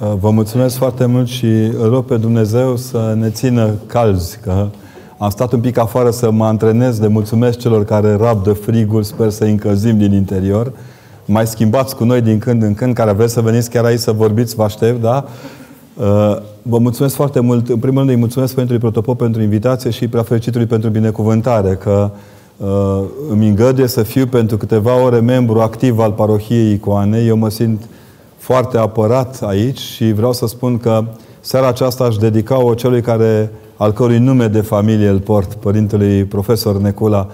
Uh, vă mulțumesc foarte mult și îl rog pe Dumnezeu să ne țină calzi, că am stat un pic afară să mă antrenez de mulțumesc celor care rabdă frigul, sper să încălzim din interior. Mai schimbați cu noi din când în când, care vreți să veniți chiar aici să vorbiți, vă aștept, da? Uh, vă mulțumesc foarte mult. În primul rând îi mulțumesc pentru Protopop pentru invitație și prea fericitului pentru binecuvântare, că uh, îmi îngăduie să fiu pentru câteva ore membru activ al parohiei Icoanei. Eu mă simt foarte apărat aici și vreau să spun că seara aceasta aș dedica-o celui care, al cărui nume de familie îl port, părintelui profesor Necula,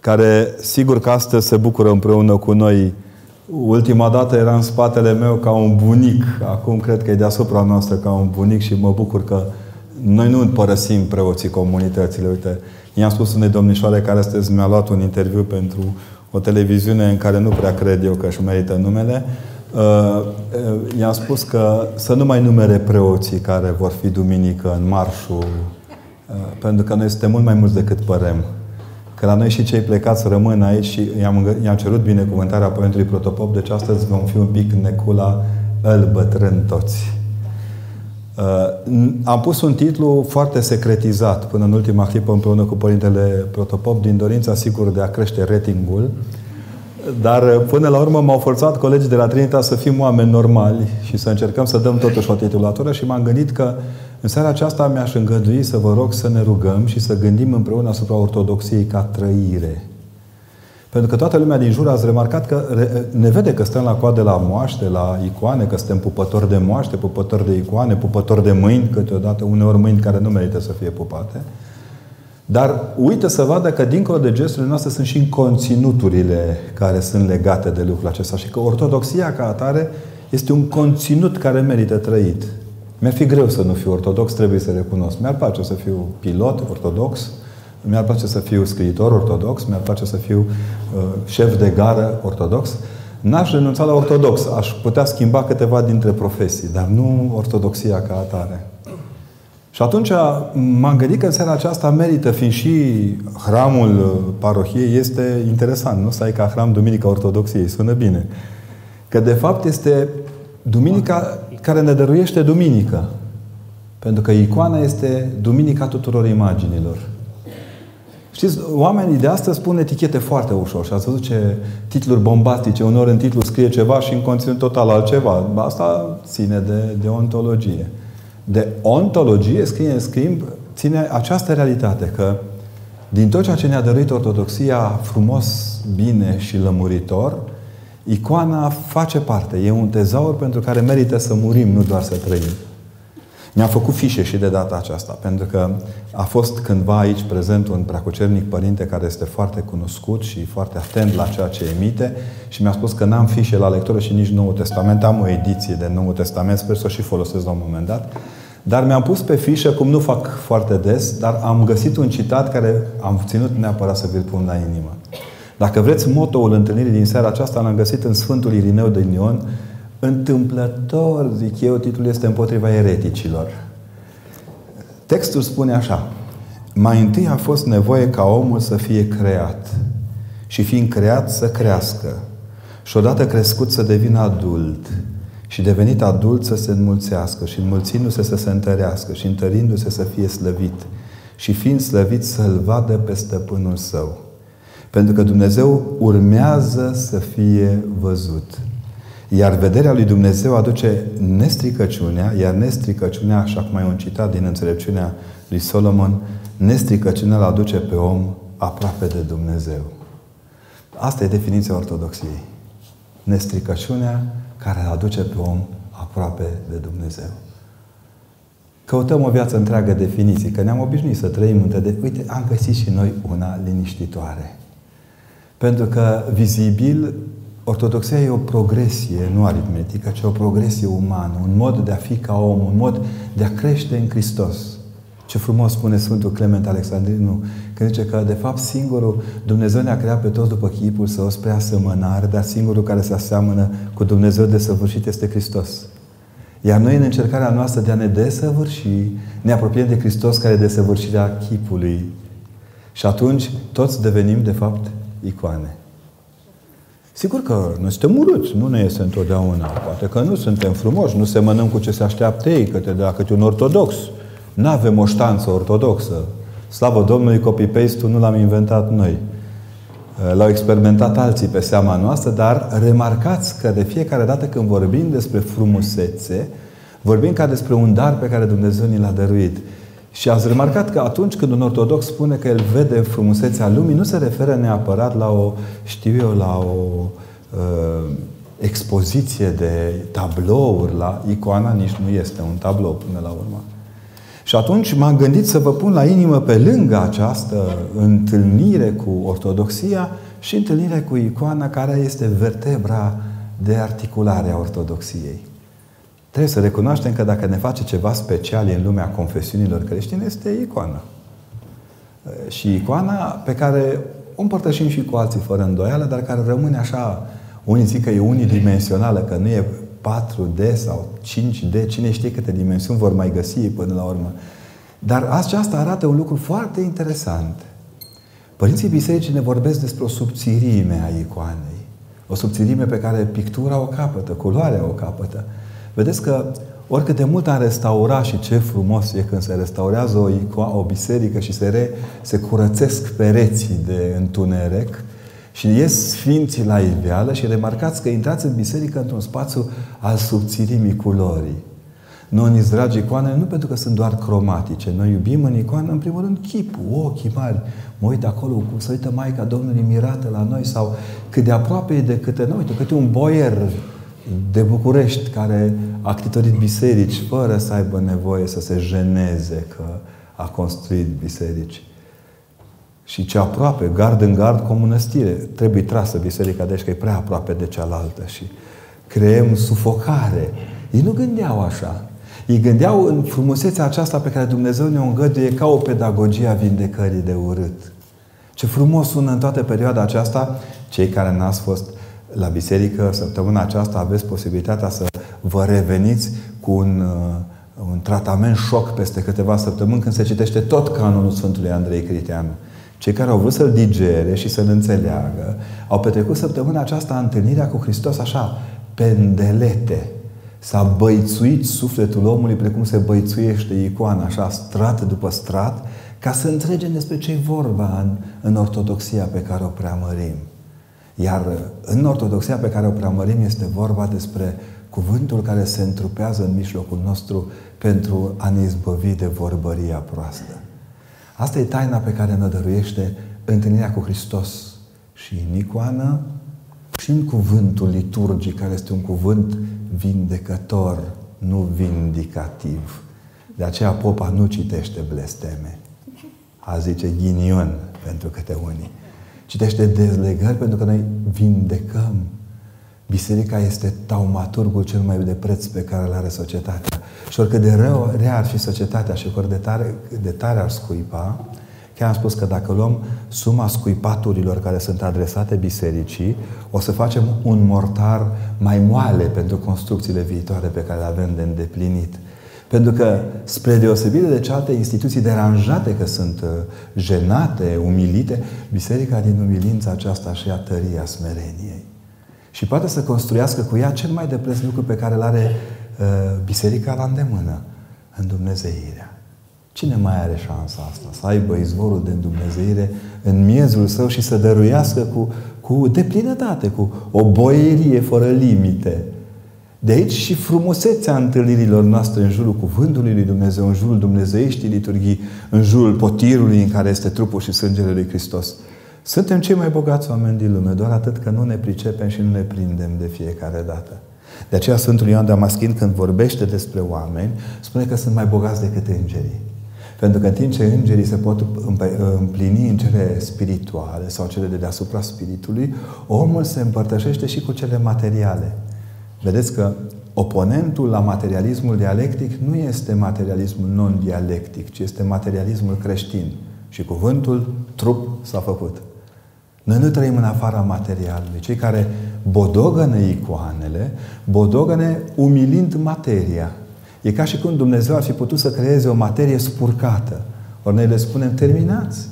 care sigur că astăzi se bucură împreună cu noi. Ultima dată era în spatele meu ca un bunic, acum cred că e deasupra noastră ca un bunic și mă bucur că noi nu părăsim preoții comunitățile. Uite, i-am spus unei domnișoare care astăzi mi-a luat un interviu pentru o televiziune în care nu prea cred eu că își merită numele. Uh, uh, i-am spus că să nu mai numere preoții care vor fi duminică în marșul, uh, pentru că noi suntem mult mai mulți decât părem. Că la noi și cei plecați rămân aici și i-am, i-am cerut binecuvântarea Părintului Protopop, deci astăzi vom fi un pic necula îl bătrân toți. Uh, am pus un titlu foarte secretizat până în ultima clipă împreună cu Părintele Protopop din dorința sigur de a crește ratingul. Uh, dar uh, până la urmă m-au forțat colegii de la Trinita să fim oameni normali și să încercăm să dăm totuși o titulatură și m-am gândit că în seara aceasta mi-aș îngădui să vă rog să ne rugăm și să gândim împreună asupra ortodoxiei ca trăire. Pentru că toată lumea din jur ați remarcat că ne vede că stăm la coadă la moaște, la icoane, că suntem pupători de moaște, pupători de icoane, pupători de mâini, câteodată uneori mâini care nu merită să fie pupate. Dar uită să vadă că dincolo de gesturile noastre sunt și conținuturile care sunt legate de lucrul acesta și că ortodoxia ca atare este un conținut care merită trăit. Mi-ar fi greu să nu fiu ortodox, trebuie să recunosc. Mi-ar place să fiu pilot ortodox, mi-ar place să fiu scriitor ortodox, mi-ar place să fiu uh, șef de gară ortodox. N-aș renunța la ortodox. Aș putea schimba câteva dintre profesii, dar nu ortodoxia ca atare. Și atunci m-am gândit că în seara aceasta merită, fiind și hramul uh, parohiei este interesant, nu? Să ai ca hram Duminica Ortodoxiei, sună bine. Că de fapt este Duminica care ne dăruiește Duminică. Pentru că icoana este Duminica tuturor imaginilor. Știți, oamenii de astăzi spun etichete foarte ușor și ați văzut ce titluri bombastice, uneori în titlu scrie ceva și în conținut total altceva. Asta ține de, de ontologie de ontologie scrie în schimb, ține această realitate că din tot ceea ce ne-a dăruit Ortodoxia frumos, bine și lămuritor, icoana face parte. E un tezaur pentru care merită să murim, nu doar să trăim. Mi-am făcut fișe și de data aceasta, pentru că a fost cândva aici prezent un preacucernic părinte care este foarte cunoscut și foarte atent la ceea ce emite și mi-a spus că n-am fișe la lectură și nici Noul Testament. Am o ediție de Noul Testament, sper să o și folosesc la un moment dat. Dar mi-am pus pe fișă, cum nu fac foarte des, dar am găsit un citat care am ținut neapărat să vi-l pun la inimă. Dacă vreți motoul întâlnirii din seara aceasta, l-am găsit în Sfântul Irineu de Ion, Întâmplător, zic eu, titlul este împotriva ereticilor. Textul spune așa. Mai întâi a fost nevoie ca omul să fie creat și fiind creat să crească și odată crescut să devină adult și devenit adult să se înmulțească și înmulțindu-se să se întărească și întărindu-se să fie slăvit și fiind slăvit să-L vadă pe stăpânul său. Pentru că Dumnezeu urmează să fie văzut. Iar vederea lui Dumnezeu aduce nestricăciunea, iar nestricăciunea, așa cum ai un citat din înțelepciunea lui Solomon, nestricăciunea îl aduce pe om aproape de Dumnezeu. Asta e definiția ortodoxiei. Nestricăciunea care îl aduce pe om aproape de Dumnezeu. Căutăm o viață întreagă definiții, că ne-am obișnuit să trăim între de... Uite, am găsit și noi una liniștitoare. Pentru că, vizibil, Ortodoxia e o progresie, nu aritmetică, ci o progresie umană, un mod de a fi ca om, un mod de a crește în Hristos. Ce frumos spune Sfântul Clement Alexandrinu, când zice că, de fapt, singurul Dumnezeu ne-a creat pe toți după chipul său spre asemănare, dar singurul care se aseamănă cu Dumnezeu de săvârșit este Hristos. Iar noi, în încercarea noastră de a ne desăvârși, ne apropiem de Hristos care e desăvârșirea chipului. Și atunci, toți devenim, de fapt, icoane. Sigur că noi suntem urâți, nu ne este întotdeauna. Poate că nu suntem frumoși, nu semănăm cu ce se așteaptă ei, către de la câte un ortodox. Nu avem o ștanță ortodoxă. Slavă Domnului, copy-paste-ul nu l-am inventat noi. L-au experimentat alții pe seama noastră, dar remarcați că de fiecare dată când vorbim despre frumusețe, vorbim ca despre un dar pe care Dumnezeu ni l-a dăruit. Și ați remarcat că atunci când un ortodox spune că el vede frumusețea lumii, nu se referă neapărat la o, știu eu, la o uh, expoziție de tablouri, la icoana nici nu este un tablou până la urmă. Și atunci m-am gândit să vă pun la inimă pe lângă această întâlnire cu ortodoxia și întâlnire cu icoana care este vertebra de articulare a ortodoxiei. Trebuie să recunoaștem că dacă ne face ceva special în lumea confesiunilor creștine, este icoana. Și icoana pe care o împărtășim și cu alții fără îndoială, dar care rămâne așa, unii zic că e unidimensională, că nu e 4D sau 5D, cine știe câte dimensiuni vor mai găsi până la urmă. Dar aceasta arată un lucru foarte interesant. Părinții bisericii ne vorbesc despre o subțirime a icoanei. O subțirime pe care pictura o capătă, culoarea o capătă. Vedeți că oricât de mult am restaurat și ce frumos e când se restaurează o, icoană, o biserică și se, re, se curățesc pereții de întuneric, și ies sfinții la iveală și remarcați că intrați în biserică într-un spațiu al subțirimii culorii. Noi ne dragi icoane nu pentru că sunt doar cromatice. Noi iubim în icoană, în primul rând, chipul, ochii mari. Mă uit acolo cum să uită Maica Domnului mirată la noi sau cât de aproape e de câte noi. Uite, câte un boier de București care a ctitorit biserici fără să aibă nevoie să se jeneze că a construit biserici. Și ce aproape, gard în gard cu o mănăstire. Trebuie trasă biserica, deci că e prea aproape de cealaltă și creăm sufocare. Ei nu gândeau așa. Ei gândeau în frumusețea aceasta pe care Dumnezeu ne-o îngăduie ca o pedagogie a vindecării de urât. Ce frumos sună în toată perioada aceasta. Cei care n-ați fost la biserică săptămâna aceasta aveți posibilitatea să vă reveniți cu un, uh, un tratament șoc peste câteva săptămâni când se citește tot canonul Sfântului Andrei Criteanu. Cei care au vrut să-L digere și să-L înțeleagă, au petrecut săptămâna aceasta întâlnirea cu Hristos așa, pendelete. S-a băițuit sufletul omului precum se băițuiește icoana, așa, strat după strat, ca să înțelegem despre ce e vorba în, în ortodoxia pe care o preamărim. Iar în ortodoxia pe care o preamărim este vorba despre cuvântul care se întrupează în mijlocul nostru pentru a ne izbăvi de vorbăria proastă. Asta e taina pe care ne dăruiește întâlnirea cu Hristos și în icoană și în cuvântul liturgic, care este un cuvânt vindecător, nu vindicativ. De aceea popa nu citește blesteme. A zice ghinion pentru câte unii. Citește dezlegări pentru că noi vindecăm. Biserica este taumaturgul cel mai de preț pe care îl are societatea. Și oricât de rău, rea ar fi societatea și oricât de tare, de tare ar scuipa, chiar am spus că dacă luăm suma scuipaturilor care sunt adresate bisericii, o să facem un mortar mai moale pentru construcțiile viitoare pe care le avem de îndeplinit. Pentru că, spre deosebire de cealaltă instituții deranjate că sunt uh, jenate, umilite, biserica din umilința aceasta și a tăria smereniei. Și poate să construiască cu ea cel mai de preț lucru pe care îl are uh, biserica la îndemână, în Dumnezeirea. Cine mai are șansa asta? Să aibă izvorul de îndumnezeire în miezul său și să dăruiască cu, cu deplinătate, cu o boierie fără limite. De aici și frumusețea întâlnirilor noastre în jurul Cuvântului lui Dumnezeu, în jurul Dumnezeieștii liturghii, în jurul potirului în care este trupul și sângele lui Hristos. Suntem cei mai bogați oameni din lume, doar atât că nu ne pricepem și nu ne prindem de fiecare dată. De aceea Sfântul Ioan Damaschin, când vorbește despre oameni, spune că sunt mai bogați decât îngerii. Pentru că în timp ce îngerii se pot împlini în cele spirituale sau cele de deasupra spiritului, omul se împărtășește și cu cele materiale. Vedeți că oponentul la materialismul dialectic nu este materialismul non-dialectic, ci este materialismul creștin. Și cuvântul trup s-a făcut. Noi nu trăim în afara materialului. Cei care bodogănă icoanele, bodogăne umilind materia. E ca și cum Dumnezeu ar fi putut să creeze o materie spurcată. Ori noi le spunem, terminați.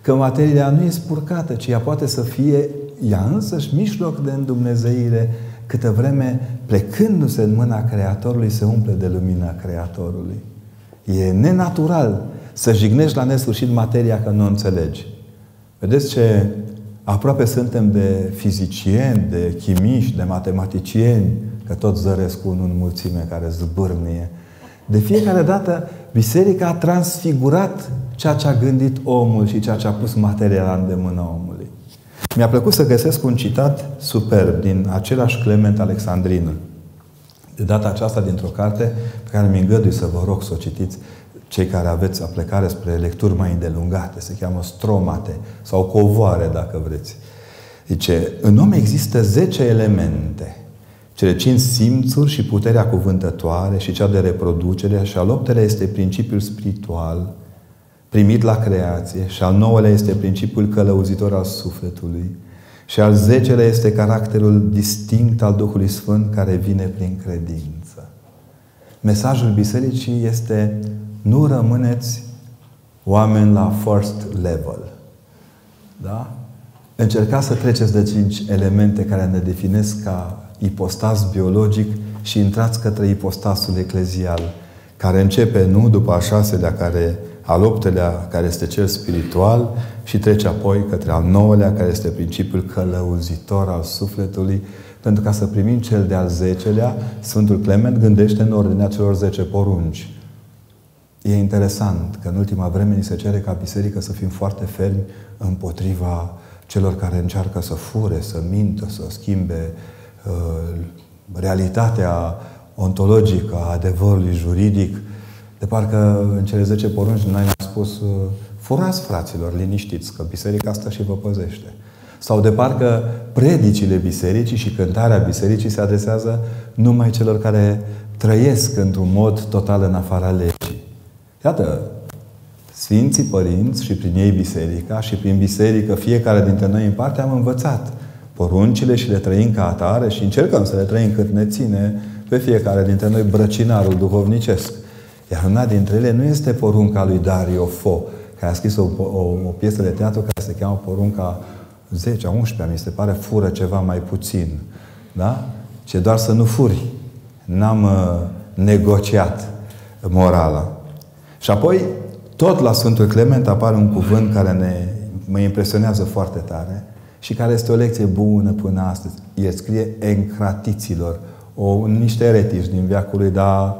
Că materia nu e spurcată, ci ea poate să fie ea însăși mijloc de îndumnezeire, câtă vreme plecându-se în mâna Creatorului, se umple de lumina Creatorului. E nenatural să jignești la nesfârșit materia că nu o înțelegi. Vedeți ce aproape suntem de fizicieni, de chimiști, de matematicieni, că tot zăresc cu unul în mulțime care zbârnie. De fiecare dată, biserica a transfigurat ceea ce a gândit omul și ceea ce a pus materia la îndemâna omului. Mi-a plăcut să găsesc un citat superb din același Clement Alexandrinul. De data aceasta dintr-o carte pe care mi îngădui să vă rog să o citiți cei care aveți aplecare spre lecturi mai îndelungate, se cheamă stromate sau covoare, dacă vreți. Zice, în om există 10 elemente. Cele cinci simțuri și puterea cuvântătoare și cea de reproducere și al optelea este principiul spiritual primit la creație și al nouălea este principiul călăuzitor al sufletului și al zecelea este caracterul distinct al Duhului Sfânt care vine prin credință. Mesajul bisericii este nu rămâneți oameni la first level. Da? Încercați să treceți de cinci elemente care ne definesc ca ipostas biologic și intrați către ipostasul eclezial, care începe nu după a șaselea, care, al optelea, care este cel spiritual, și trece apoi către al nouălea, care este principiul călăuzitor al sufletului, pentru ca să primim cel de-al zecelea, Sfântul Clement gândește în ordinea celor zece porunci. E interesant că în ultima vreme ni se cere ca biserică să fim foarte fermi împotriva celor care încearcă să fure, să mintă, să schimbe uh, realitatea ontologică a adevărului juridic. De parcă în cele 10 porunci noi ne-am spus uh, furați fraților, liniștiți, că biserica asta și vă păzește. Sau de parcă predicile bisericii și cântarea bisericii se adresează numai celor care trăiesc într-un mod total în afara legii. Iată, Sfinții Părinți și prin ei Biserica și prin Biserică fiecare dintre noi în parte am învățat poruncile și le trăim ca atare și încercăm să le trăim cât ne ține pe fiecare dintre noi brăcinarul duhovnicesc. Iar una dintre ele nu este porunca lui Dario Fo, care a scris o, o, o piesă de teatru care se cheamă porunca 10, 11, mi se pare, fură ceva mai puțin. Da? Ce doar să nu furi. N-am uh, negociat morala. Și apoi, tot la Sfântul Clement apare un cuvânt care ne, mă impresionează foarte tare și care este o lecție bună până astăzi. El scrie encratiților, o, niște eretici din viacul lui, dar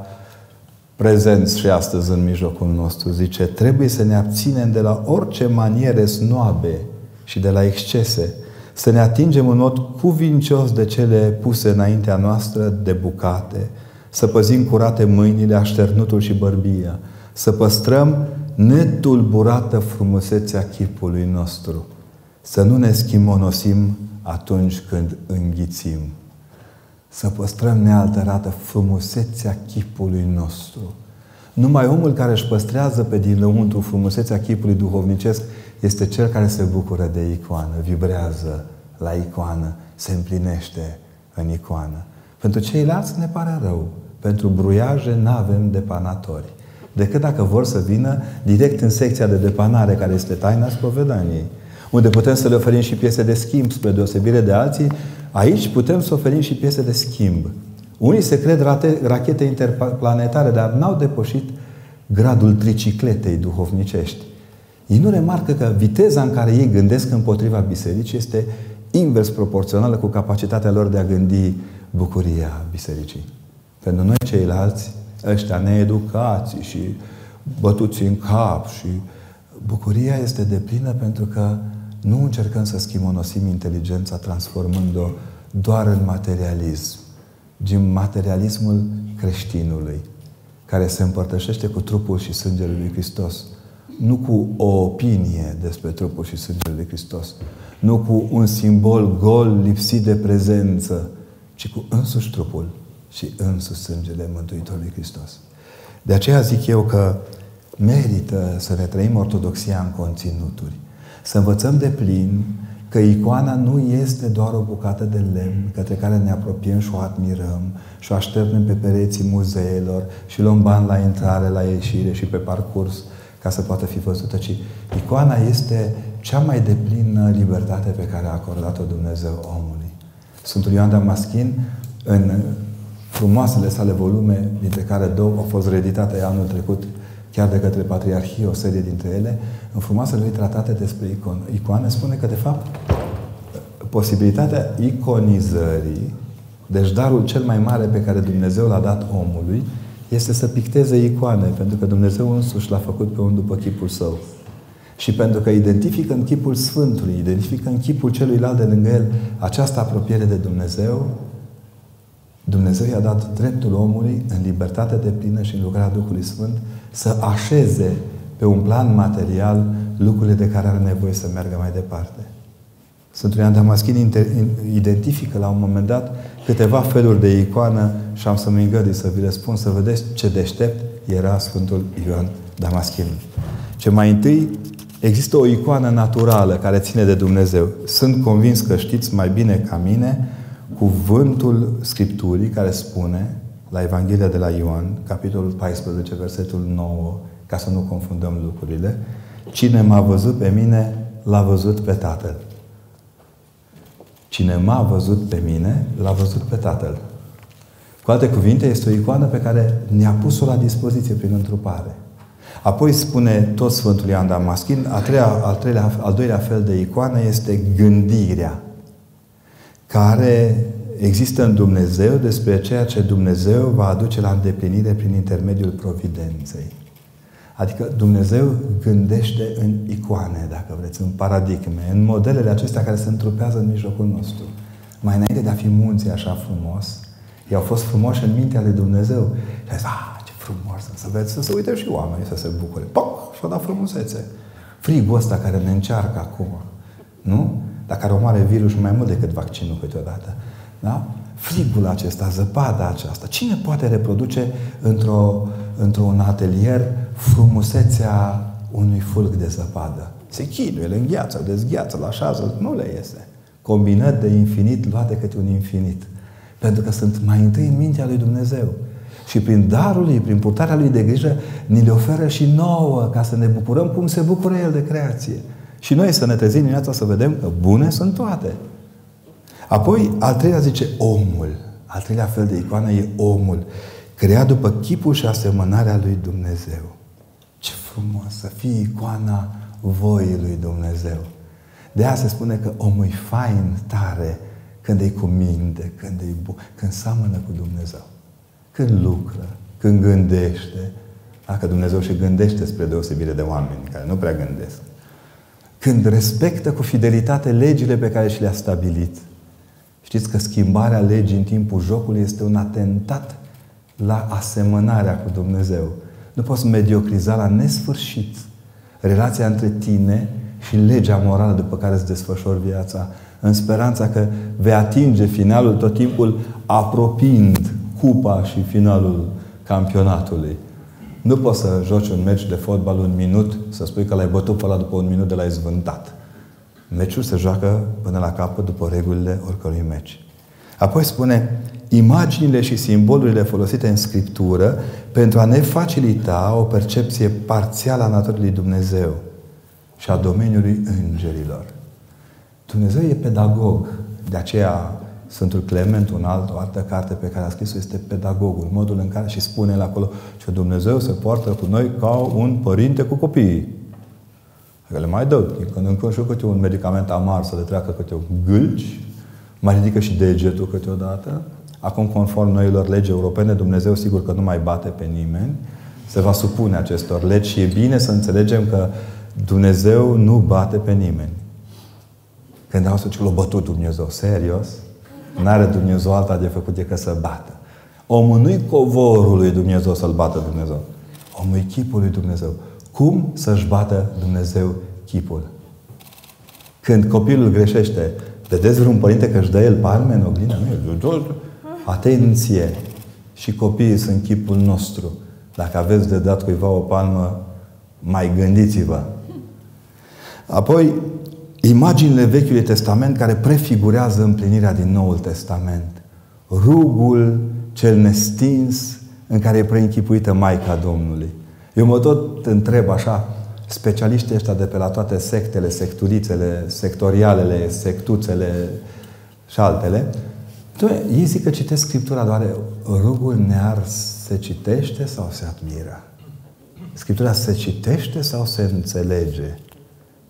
prezenți și astăzi în mijlocul nostru. Zice, trebuie să ne abținem de la orice maniere snoabe și de la excese, să ne atingem în mod cuvincios de cele puse înaintea noastră de bucate, să păzim curate mâinile, așternutul și bărbia, să păstrăm netulburată frumusețea chipului nostru. Să nu ne schimonosim atunci când înghițim. Să păstrăm nealterată frumusețea chipului nostru. Numai omul care își păstrează pe dinăuntru frumusețea chipului duhovnicesc este cel care se bucură de icoană, vibrează la icoană, se împlinește în icoană. Pentru ceilalți ne pare rău. Pentru bruiaje nu avem depanatori decât dacă vor să vină direct în secția de depanare, care este taina spovedaniei, unde putem să le oferim și piese de schimb, spre deosebire de alții, aici putem să oferim și piese de schimb. Unii se cred rate, rachete interplanetare, dar n-au depășit gradul tricicletei duhovnicești. Ei nu remarcă că viteza în care ei gândesc împotriva bisericii este invers proporțională cu capacitatea lor de a gândi bucuria bisericii. Pentru noi ceilalți, ăștia needucați și bătuți în cap și bucuria este deplină pentru că nu încercăm să schimonosim inteligența transformând-o doar în materialism, din materialismul creștinului, care se împărtășește cu trupul și sângele lui Hristos. Nu cu o opinie despre trupul și sângele lui Hristos, nu cu un simbol gol lipsit de prezență, ci cu însuși trupul și însuși sângele Mântuitorului Hristos. De aceea zic eu că merită să ne trăim ortodoxia în conținuturi. Să învățăm de plin că icoana nu este doar o bucată de lemn către care ne apropiem și o admirăm și o așteptăm pe pereții muzeelor și luăm bani la intrare, la ieșire și pe parcurs ca să poată fi văzută, ci icoana este cea mai deplină libertate pe care a acordat-o Dumnezeu omului. Sfântul Ioan Damaschin, în frumoasele sale volume, dintre care două au fost reeditate anul trecut, chiar de către Patriarhie, o serie dintre ele, în frumoasele lui tratate despre icon, icoane, spune că, de fapt, posibilitatea iconizării, deci darul cel mai mare pe care Dumnezeu l-a dat omului, este să picteze icoane, pentru că Dumnezeu însuși l-a făcut pe un după chipul său. Și pentru că identifică în chipul Sfântului, identifică în chipul celuilalt de lângă el această apropiere de Dumnezeu, Dumnezeu i-a dat dreptul omului în libertate de plină și în lucrarea Duhului Sfânt să așeze pe un plan material lucrurile de care are nevoie să meargă mai departe. Sfântul Ioan Damaschin identifică la un moment dat câteva feluri de icoană și am să-mi îngădui să vi le spun, să vedeți ce deștept era Sfântul Ioan Damaschin. Ce mai întâi există o icoană naturală care ține de Dumnezeu. Sunt convins că știți mai bine ca mine cuvântul Scripturii care spune la Evanghelia de la Ioan, capitolul 14, versetul 9, ca să nu confundăm lucrurile, Cine m-a văzut pe mine, l-a văzut pe Tatăl. Cine m-a văzut pe mine, l-a văzut pe Tatăl. Cu alte cuvinte, este o icoană pe care ne-a pus-o la dispoziție prin întrupare. Apoi spune tot Sfântul Ioan Damaschin, a treia, al, treilea, al doilea fel de icoană este gândirea, care există în Dumnezeu despre ceea ce Dumnezeu va aduce la îndeplinire prin intermediul providenței. Adică Dumnezeu gândește în icoane, dacă vreți, în paradigme, în modelele acestea care se întrupează în mijlocul nostru. Mai înainte de a fi munții așa frumos, ei au fost frumoși în mintea lui Dumnezeu. Și a zis, ah, ce frumos să vezi, să se uite și oamenii să se bucure. Poc! Și-a dat frumusețe. Frigul ăsta care ne încearcă acum, nu? Dar care omoare virusul mai mult decât vaccinul câteodată. Da? Frigul acesta, zăpada aceasta. Cine poate reproduce într-o, într-un atelier frumusețea unui fulg de zăpadă? Se chinuie, le îngheață, le dezgheață, la așează, nu le iese. Combinat de infinit, luate câte un infinit. Pentru că sunt mai întâi în mintea lui Dumnezeu. Și prin darul lui, prin purtarea lui de grijă, ni le oferă și nouă ca să ne bucurăm cum se bucură El de creație. Și noi să ne trezim dimineața să vedem că bune sunt toate. Apoi, al treilea zice omul. Al treilea fel de icoană e omul. Creat după chipul și asemănarea lui Dumnezeu. Ce frumos să fie icoana voii lui Dumnezeu. De aia se spune că omul e fain, tare, când e cu minte, când e bun, când seamănă cu Dumnezeu. Când lucră, când gândește. Dacă Dumnezeu și gândește spre deosebire de oameni care nu prea gândesc. Când respectă cu fidelitate legile pe care și le-a stabilit. Știți că schimbarea legii în timpul jocului este un atentat la asemănarea cu Dumnezeu. Nu poți mediocriza la nesfârșit relația între tine și legea morală după care îți desfășori viața, în speranța că vei atinge finalul tot timpul apropiind cupa și finalul campionatului. Nu poți să joci un meci de fotbal un minut, să spui că l-ai bătut pe ăla după un minut de l-ai zvântat. Meciul se joacă până la capăt după regulile oricărui meci. Apoi spune, imaginile și simbolurile folosite în Scriptură pentru a ne facilita o percepție parțială a naturii lui Dumnezeu și a domeniului îngerilor. Dumnezeu e pedagog. De aceea Sfântul Clement, un alt, o altă carte pe care a scris-o, este pedagogul. Modul în care și spune el acolo că Dumnezeu se poartă cu noi ca un părinte cu copiii. Că le mai dă din când în când și câte un medicament amar să le treacă câte un gâlci, mai ridică și degetul câteodată. Acum, conform noilor legi europene, Dumnezeu sigur că nu mai bate pe nimeni, se va supune acestor legi și e bine să înțelegem că Dumnezeu nu bate pe nimeni. Când au să l-a bătut Dumnezeu, serios, N-are Dumnezeu alta de făcut decât să bată. Omul nu-i covorul lui Dumnezeu să-l bată Dumnezeu. Omul e chipul lui Dumnezeu. Cum să-și bată Dumnezeu chipul? Când copilul greșește, vedeți vreun părinte că își dă el palme în oglindă? Nu, Atenție! Și copiii sunt chipul nostru. Dacă aveți de dat cuiva o palmă, mai gândiți-vă. Apoi, imaginile Vechiului Testament care prefigurează împlinirea din Noul Testament. Rugul cel nestins în care e preînchipuită Maica Domnului. Eu mă tot întreb așa, specialiștii ăștia de pe la toate sectele, secturițele, sectorialele, sectuțele și altele, ei zic că citesc Scriptura, doar rugul near se citește sau se admiră? Scriptura se citește sau se înțelege?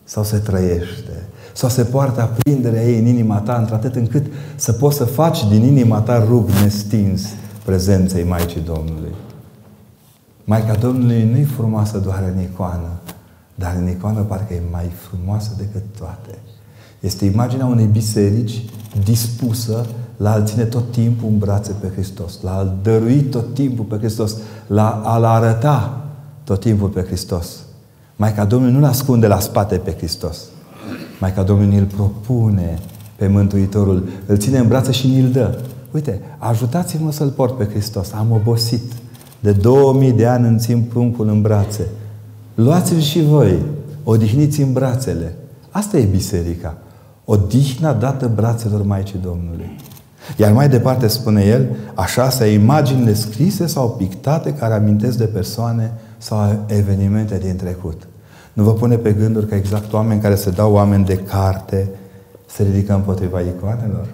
Sau se trăiește? Sau se poartă aprinderea ei în inima ta într-atât încât să poți să faci din inima ta rug nestins prezenței Maicii Domnului. Maica Domnului nu e frumoasă doar în icoană, dar în icoană parcă e mai frumoasă decât toate. Este imaginea unei biserici dispusă la a-L ține tot timpul în brațe pe Hristos, la a-L dărui tot timpul pe Hristos, la a-L arăta tot timpul pe Hristos. Maica Domnului nu-L ascunde la spate pe Hristos. Maica Domnului îl propune pe Mântuitorul, îl ține în brațe și ni-l dă. Uite, ajutați-mă să-L port pe Hristos. Am obosit. De 2000 de ani îmi țin pruncul în brațe. Luați-l și voi. Odihniți în brațele. Asta e biserica. Odihna dată brațelor Maicii Domnului. Iar mai departe spune el, așa să imaginile scrise sau pictate care amintesc de persoane sau evenimente din trecut. Nu vă pune pe gânduri că exact oameni care se dau oameni de carte se ridică împotriva icoanelor?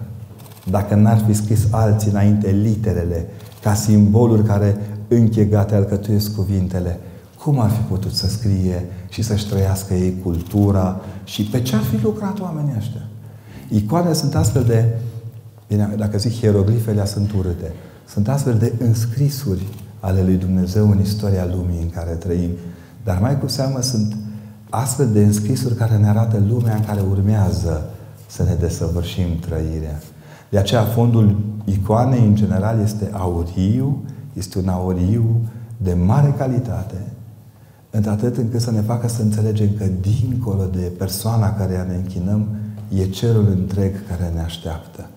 Dacă n-ar fi scris alții înainte literele ca simboluri care închegate alcătuiesc cuvintele, cum ar fi putut să scrie și să-și trăiască ei cultura și pe ce ar fi lucrat oamenii ăștia? Icoanele sunt astfel de, bine, dacă zic hieroglifele, sunt urâte. Sunt astfel de înscrisuri ale lui Dumnezeu în istoria lumii în care trăim. Dar mai cu seamă sunt astfel de înscrisuri care ne arată lumea în care urmează să ne desăvârșim trăirea. De aceea fondul icoanei în general este auriu, este un auriu de mare calitate, într-atât încât să ne facă să înțelegem că dincolo de persoana care ne închinăm, e cerul întreg care ne așteaptă.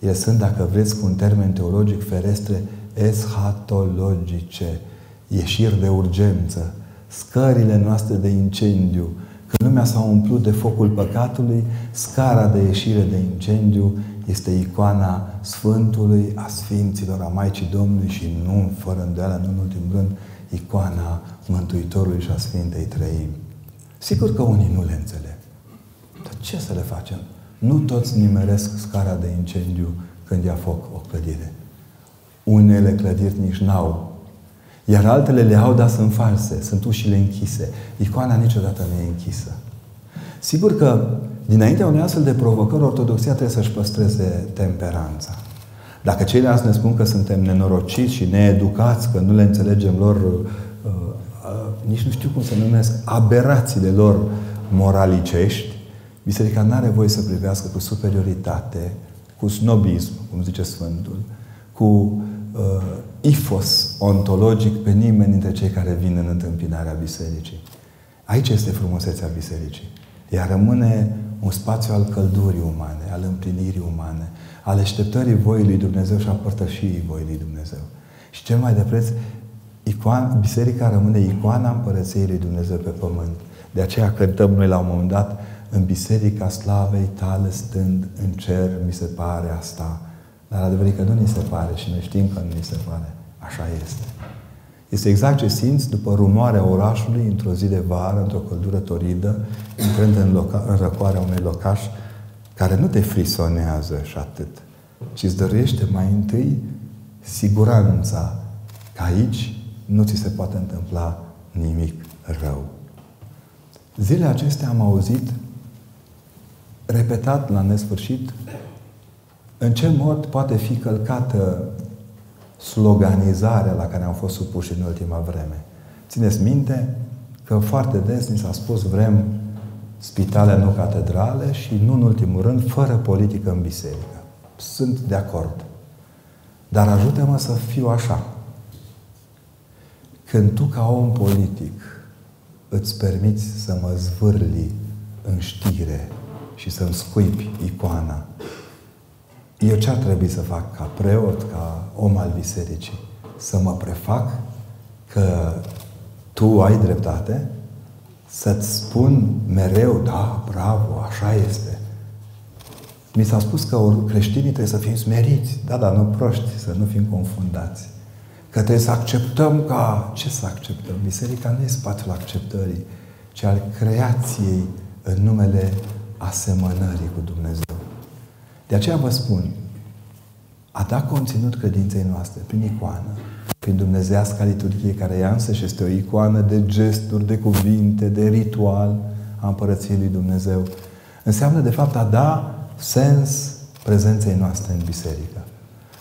Ele sunt, dacă vreți, cu un termen teologic ferestre, eschatologice, ieșiri de urgență, scările noastre de incendiu. Când lumea s-a umplut de focul păcatului, scara de ieșire de incendiu este icoana Sfântului, a Sfinților, a Maicii Domnului și nu, fără îndoială, nu în ultimul rând, icoana Mântuitorului și a Sfintei Trăimi. Sigur că unii nu le înțeleg. Dar ce să le facem? Nu toți nimeresc scara de incendiu când ia foc o clădire. Unele clădiri nici n-au. Iar altele le au, dar sunt false. Sunt ușile închise. Icoana niciodată nu e închisă. Sigur că dinaintea unei astfel de provocări, Ortodoxia trebuie să-și păstreze temperanța. Dacă ceilalți ne spun că suntem nenorociți și needucați, că nu le înțelegem lor, uh, uh, nici nu știu cum să numesc, aberațiile lor moralicești, Biserica nu are voie să privească cu superioritate, cu snobism, cum zice Sfântul, cu uh, ifos ontologic pe nimeni dintre cei care vin în întâmpinarea Bisericii. Aici este frumusețea Bisericii. Ea rămâne un spațiu al căldurii umane, al împlinirii umane, al așteptării voii lui Dumnezeu și a părtășirii voii lui Dumnezeu. Și cel mai de preț, icoan, biserica rămâne icoana împărăției lui Dumnezeu pe pământ. De aceea cântăm noi la un moment dat în biserica slavei tale stând în cer, mi se pare asta. Dar adevărat că nu ni se pare și noi știm că nu ni se pare. Așa este. Este exact ce simți după rumoarea orașului într-o zi de vară, într-o căldură toridă, intrând în, loca- în răcoarea unui locaș care nu te frisonează și atât, ci îți dăruiește mai întâi siguranța că aici nu ți se poate întâmpla nimic rău. Zilele acestea am auzit repetat la nesfârșit în ce mod poate fi călcată sloganizarea la care am fost supuși în ultima vreme. Țineți minte că foarte des ni s-a spus vrem spitale, nu catedrale și, nu în ultimul rând, fără politică în biserică. Sunt de acord. Dar ajută-mă să fiu așa. Când tu, ca om politic, îți permiți să mă zvârli în știre și să-mi scuipi icoana, eu ce ar trebui să fac ca preot, ca om al bisericii? Să mă prefac că tu ai dreptate? Să-ți spun mereu, da, bravo, așa este. Mi s-a spus că creștinii trebuie să fim smeriți. Da, dar nu proști, să nu fim confundați. Că trebuie să acceptăm ca... Ce să acceptăm? Biserica nu e spațiul acceptării. ci al creației în numele asemănării cu Dumnezeu. De aceea vă spun, a da conținut credinței noastre prin icoană, prin dumnezească liturghie, care ea însăși este o icoană de gesturi, de cuvinte, de ritual a Împărăției lui Dumnezeu, înseamnă de fapt a da sens prezenței noastre în biserică.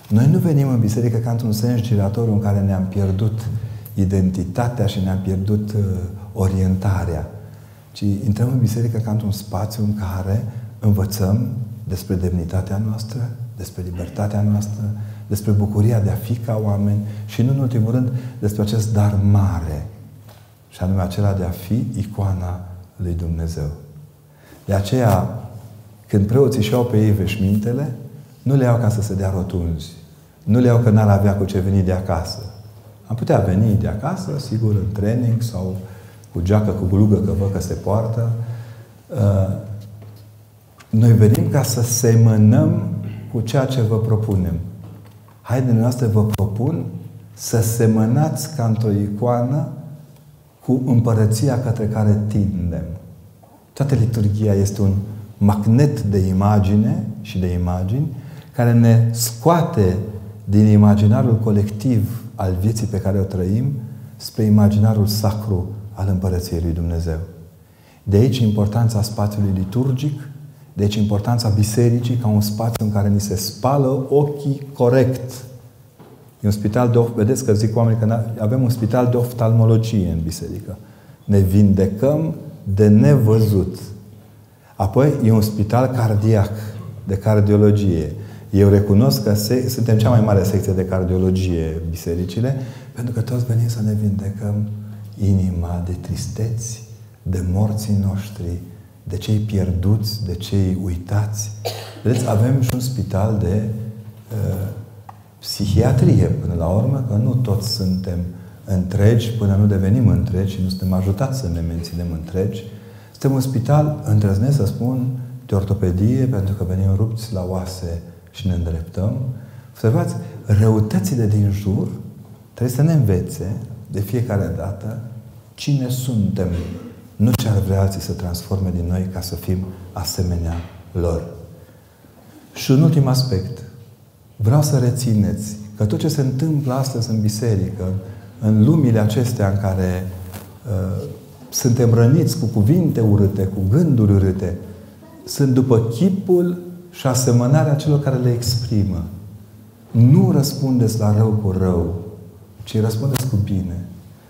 Noi nu venim în biserică ca într-un sens giratoriu în care ne-am pierdut identitatea și ne-am pierdut uh, orientarea, ci intrăm în biserică ca într-un spațiu în care învățăm despre demnitatea noastră, despre libertatea noastră, despre bucuria de a fi ca oameni și, nu în ultimul rând, despre acest dar mare, și anume acela de a fi icoana lui Dumnezeu. De aceea, când preoții și-au pe ei veșmintele, nu le iau ca să se dea rotunzi. Nu le iau că n-ar avea cu ce veni de acasă. Am putea veni de acasă, sigur, în training sau cu geacă, cu glugă, că văd că se poartă. Uh, noi venim ca să semănăm cu ceea ce vă propunem. Haideți noastră vă propun să semănați ca într-o icoană cu împărăția către care tindem. Toată liturgia este un magnet de imagine și de imagini care ne scoate din imaginarul colectiv al vieții pe care o trăim spre imaginarul sacru al Împărăției lui Dumnezeu. De aici importanța spațiului liturgic, de aici importanța bisericii ca un spațiu în care ni se spală ochii corect. E un spital de of... Vedeți că zic oamenii că avem un spital de oftalmologie în biserică. Ne vindecăm de nevăzut. Apoi e un spital cardiac, de cardiologie. Eu recunosc că se, suntem cea mai mare secție de cardiologie bisericile, pentru că toți venim să ne vindecăm inima de tristeți, de morții noștri, de cei pierduți, de cei uitați. Vedeți, avem și un spital de uh, psihiatrie până la urmă, că nu toți suntem întregi până nu devenim întregi și nu suntem ajutați să ne menținem întregi. Suntem un spital, îndrăznesc să spun, de ortopedie, pentru că venim rupți la oase și ne îndreptăm. Observați, răutățile din jur trebuie să ne învețe de fiecare dată cine suntem, nu ce ar vrea alții să transforme din noi ca să fim asemenea lor. Și un ultim aspect. Vreau să rețineți că tot ce se întâmplă astăzi în biserică, în lumile acestea în care uh, suntem răniți cu cuvinte urâte, cu gânduri urâte, sunt după chipul și asemănarea celor care le exprimă. Nu răspundeți la rău cu rău, ci răspundeți cu bine.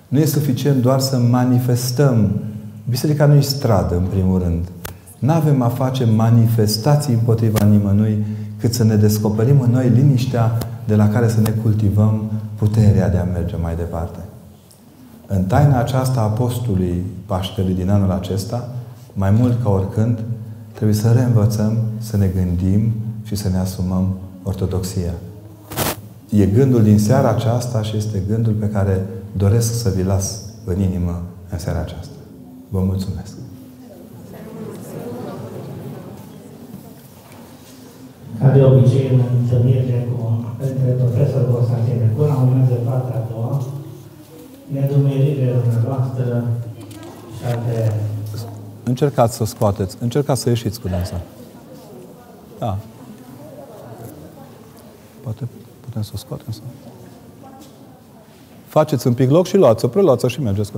Nu e suficient doar să manifestăm. Biserica nu e stradă, în primul rând. Nu avem a face manifestații împotriva nimănui, cât să ne descoperim în noi liniștea de la care să ne cultivăm puterea de a merge mai departe. În taina aceasta a apostolului Paștelui din anul acesta, mai mult ca oricând, trebuie să reînvățăm să ne gândim și să ne asumăm ortodoxia. E gândul din seara aceasta și este gândul pe care doresc să vi las în inimă în seara aceasta. Vă mulțumesc! Ca de obicei, în întâlnirile cu, între profesorul Constantin Necuna, urmează partea a doua, nedumeririle dumneavoastră și alte... Încercați să scoateți, încercați să ieșiți cu dansa. Da. Poate putem să o scoatem sau... Faceți un pic loc și luați-o, preluați-o și mergeți cu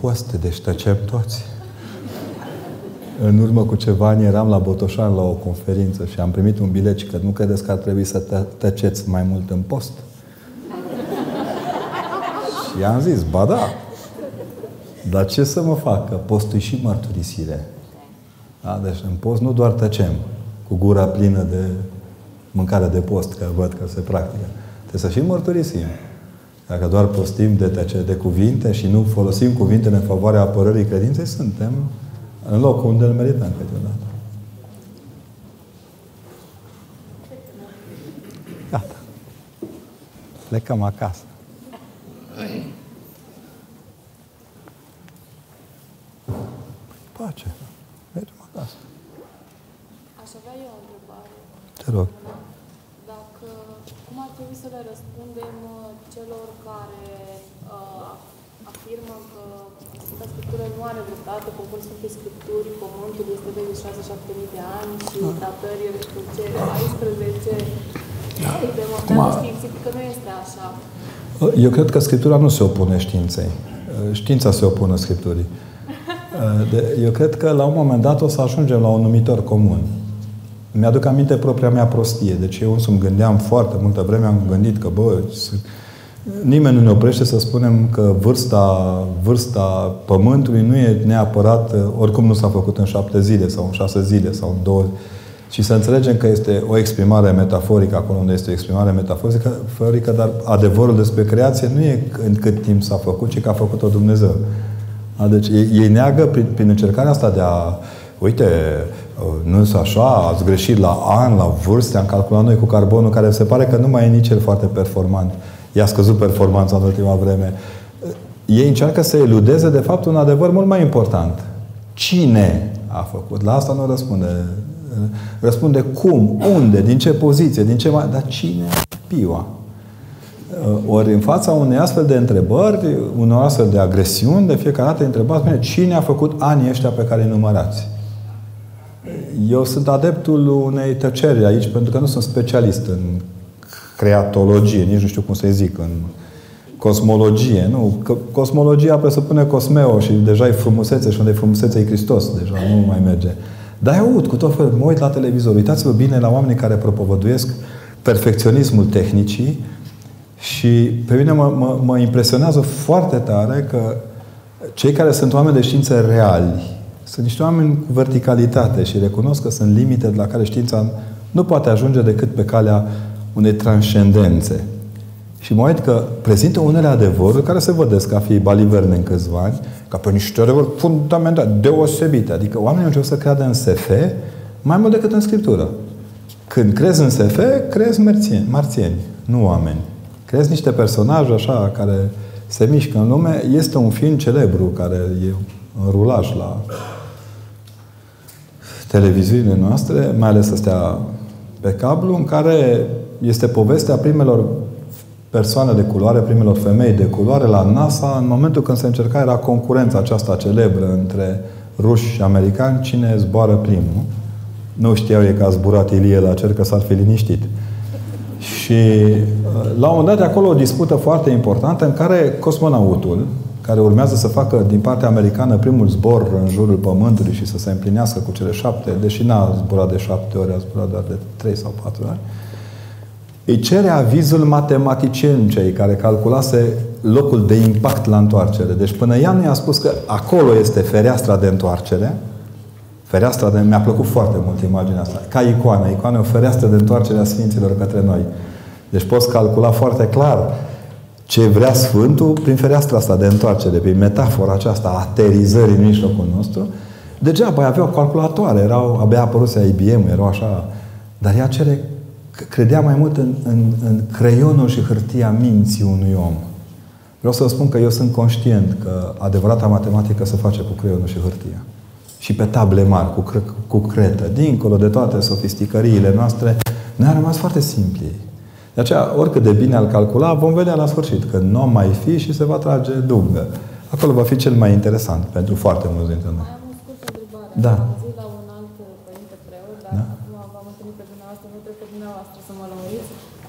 post, deci tăcem toți. în urmă cu ceva ani eram la Botoșan la o conferință și am primit un bilet și că nu credeți că ar trebui să tăceți mai mult în post? și am zis, ba da. Dar ce să mă fac? Că postul e și mărturisire. Da? Deci în post nu doar tăcem cu gura plină de mâncare de post, că văd că se practică. Trebuie să și mărturisim. Dacă doar postim de, tăce, de cuvinte și nu folosim cuvintele în favoarea apărării credinței, suntem în locul unde îl merităm câteodată. Gata. Plecăm acasă. Pace. Mergem acasă. Aș avea eu o întrebare. Te rog. Dacă, cum ar trebui să le răspundem uh, celor care uh, afirmă că Sfânta Scriptură nu are dreptate, conform Sfântei Scripturi, Pământul este de 6-7 mii de ani și ah. datări știu ce, 14, da. de modelul științific, că nu este așa. Eu cred că Scriptura nu se opune științei. Știința se opune Scripturii. Eu cred că la un moment dat o să ajungem la un numitor comun. Mi-aduc aminte propria mea prostie. Deci eu însumi gândeam foarte multă vreme, am gândit că, bă, nimeni nu ne oprește să spunem că vârsta, vârsta Pământului nu e neapărat, oricum nu s-a făcut în șapte zile sau în șase zile sau în două și să înțelegem că este o exprimare metaforică acolo unde este o exprimare metaforică, dar adevărul despre creație nu e în cât timp s-a făcut, ci că a făcut-o Dumnezeu. Deci ei, ei neagă prin, prin încercarea asta de a uite, nu este așa, ați greșit la an, la vârste, am calculat noi cu carbonul, care se pare că nu mai e nici el foarte performant. I-a scăzut performanța în ultima vreme. Ei încearcă să eludeze, de fapt, un adevăr mult mai important. Cine a făcut? La asta nu răspunde. Răspunde cum, unde, din ce poziție, din ce mai... Dar cine piua? Ori în fața unei astfel de întrebări, unor astfel de agresiuni, de fiecare dată întrebați, bine, cine a făcut anii ăștia pe care îi numărați? Eu sunt adeptul unei tăceri aici, pentru că nu sunt specialist în creatologie, nici nu știu cum să-i zic, în cosmologie. Nu, că cosmologia presupune cosmeo și deja e frumusețe și unde e frumusețe e Hristos, deja nu mai merge. Dar eu aud cu tot felul, mă uit la televizor, uitați-vă bine la oamenii care propovăduiesc perfecționismul tehnicii și pe mine mă, mă, mă impresionează foarte tare că cei care sunt oameni de știință reali, sunt niște oameni cu verticalitate și recunosc că sunt limite la care știința nu poate ajunge decât pe calea unei transcendențe. Și mă uit că prezintă unele adevăruri care se vădesc a fi baliverne în câțiva ani, ca pe niște adevăruri fundamentale, deosebite. Adică oamenii încep să creadă în SF mai mult decât în Scriptură. Când crezi în SF, crezi marțieni, marțieni nu oameni. Crezi niște personaje așa care se mișcă în lume. Este un film celebru care e în rulaj la televiziunile noastre, mai ales astea pe cablu, în care este povestea primelor persoane de culoare, primelor femei de culoare la NASA, în momentul când se încerca, era concurența aceasta celebră între ruși și americani, cine zboară primul. Nu știau ei că a zburat Ilie la cer, că s-ar fi liniștit. Și la un moment dat de acolo o dispută foarte importantă în care cosmonautul, care urmează să facă din partea americană primul zbor în jurul Pământului și să se împlinească cu cele șapte, deși n-a zburat de șapte ori, a zburat doar de trei sau patru ori, îi cere avizul matematician cei care calculase locul de impact la întoarcere. Deci până ea nu i-a spus că acolo este fereastra de întoarcere, fereastra de... Mi-a plăcut foarte mult imaginea asta. Ca icoană. Icoana e o fereastră de întoarcere a Sfinților către noi. Deci poți calcula foarte clar ce vrea Sfântul prin fereastra asta de întoarcere, prin metafora aceasta a aterizării în mijlocul nostru. Degeaba aveau calculatoare, erau, abia apăruse IBM, erau așa. Dar ea cere credea mai mult în, în, în creionul și hârtia minții unui om. Vreau să vă spun că eu sunt conștient că adevărata matematică se face cu creionul și hârtia. Și pe table mari, cu, cre- cu cretă. Dincolo de toate sofisticăriile noastre, ne a rămas foarte simpli. De aceea, oricât de bine al calcula, vom vedea la sfârșit că nu mai fi și se va trage dungă. Acolo va fi cel mai interesant pentru foarte mulți dintre noi. Da. la un alt părinte preot, dar da? pe dumneavoastră, nu trebuie pe dumneavoastră să mă lămuriți. Uh,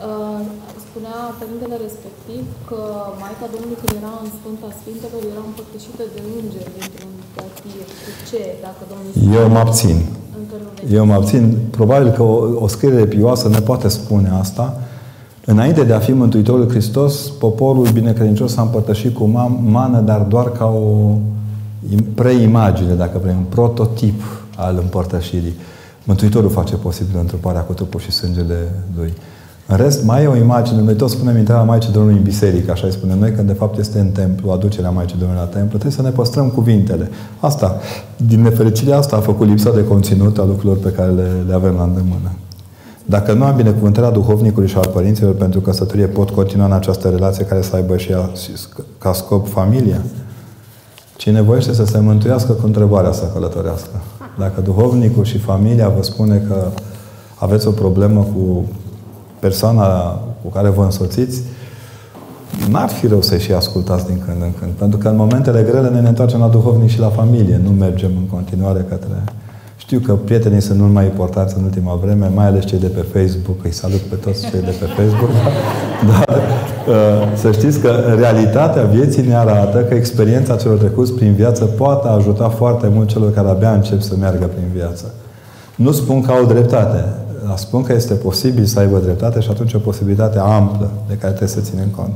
spunea părintele respectiv că Maica Domnului când era în Sfânta Sfintelor era împărtășită de îngeri dintr-un poț martir? Cu ce, dacă Domnul Eu mă abțin. Încă nu vezi. Eu mă abțin. Probabil că o, o scriere pioasă ne poate spune asta. Înainte de a fi Mântuitorul Hristos, poporul binecredincios s-a împărtășit cu ma- mană, dar doar ca o im- preimagine, dacă vrem, un prototip al împărtășirii. Mântuitorul face posibil întruparea cu trupul și sângele Lui. În rest, mai e o imagine, noi toți spunem intrarea Maicii Domnului în biserică, așa îi spunem noi, când de fapt este în templu, aducerea Maicii Domnului la templu, trebuie să ne păstrăm cuvintele. Asta, din nefericire asta a făcut lipsa de conținut a lucrurilor pe care le, le avem la îndemână. Dacă nu am binecuvântarea duhovnicului și al părinților pentru căsătorie, pot continua în această relație care să aibă și ea și sc- ca scop familia? Cine voiește să se mântuiască cu întrebarea să călătorească. Dacă duhovnicul și familia vă spune că aveți o problemă cu persoana cu care vă însoțiți, n-ar fi rău să și ascultați din când în când. Pentru că în momentele grele ne, ne întoarcem la duhovnic și la familie. Nu mergem în continuare către... Știu că prietenii sunt mult mai importanți în ultima vreme, mai ales cei de pe Facebook. Îi salut pe toți cei de pe Facebook. Dar uh, să știți că realitatea vieții ne arată că experiența celor trecuți prin viață poate ajuta foarte mult celor care abia încep să meargă prin viață. Nu spun că au dreptate, dar spun că este posibil să aibă dreptate și atunci o posibilitate amplă de care trebuie să ținem cont.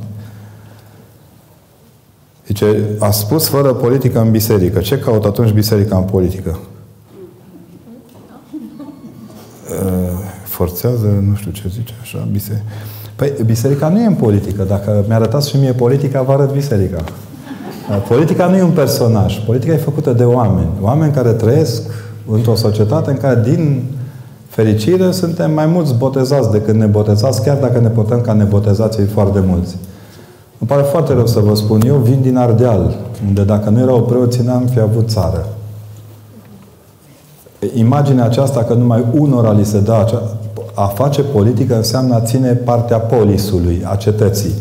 Zice, a spus fără politică în biserică. Ce caută atunci biserica în politică? Uh, Forțează, nu știu ce zice așa, biserica. Păi, biserica nu e în politică. Dacă mi-arătați și mie politica, vă arăt biserica. Uh, Politica nu e un personaj. Politica e făcută de oameni. Oameni care trăiesc într-o societate în care, din fericire, suntem mai mulți botezați decât nebotezați, chiar dacă ne putem ca nebotezați ei foarte mulți. Îmi pare foarte rău să vă spun. Eu vin din Ardeal, unde dacă nu erau preoții, n-am fi avut țară. Imaginea aceasta că numai unora li se dă acea... A face politică înseamnă a ține partea polisului, a cetății.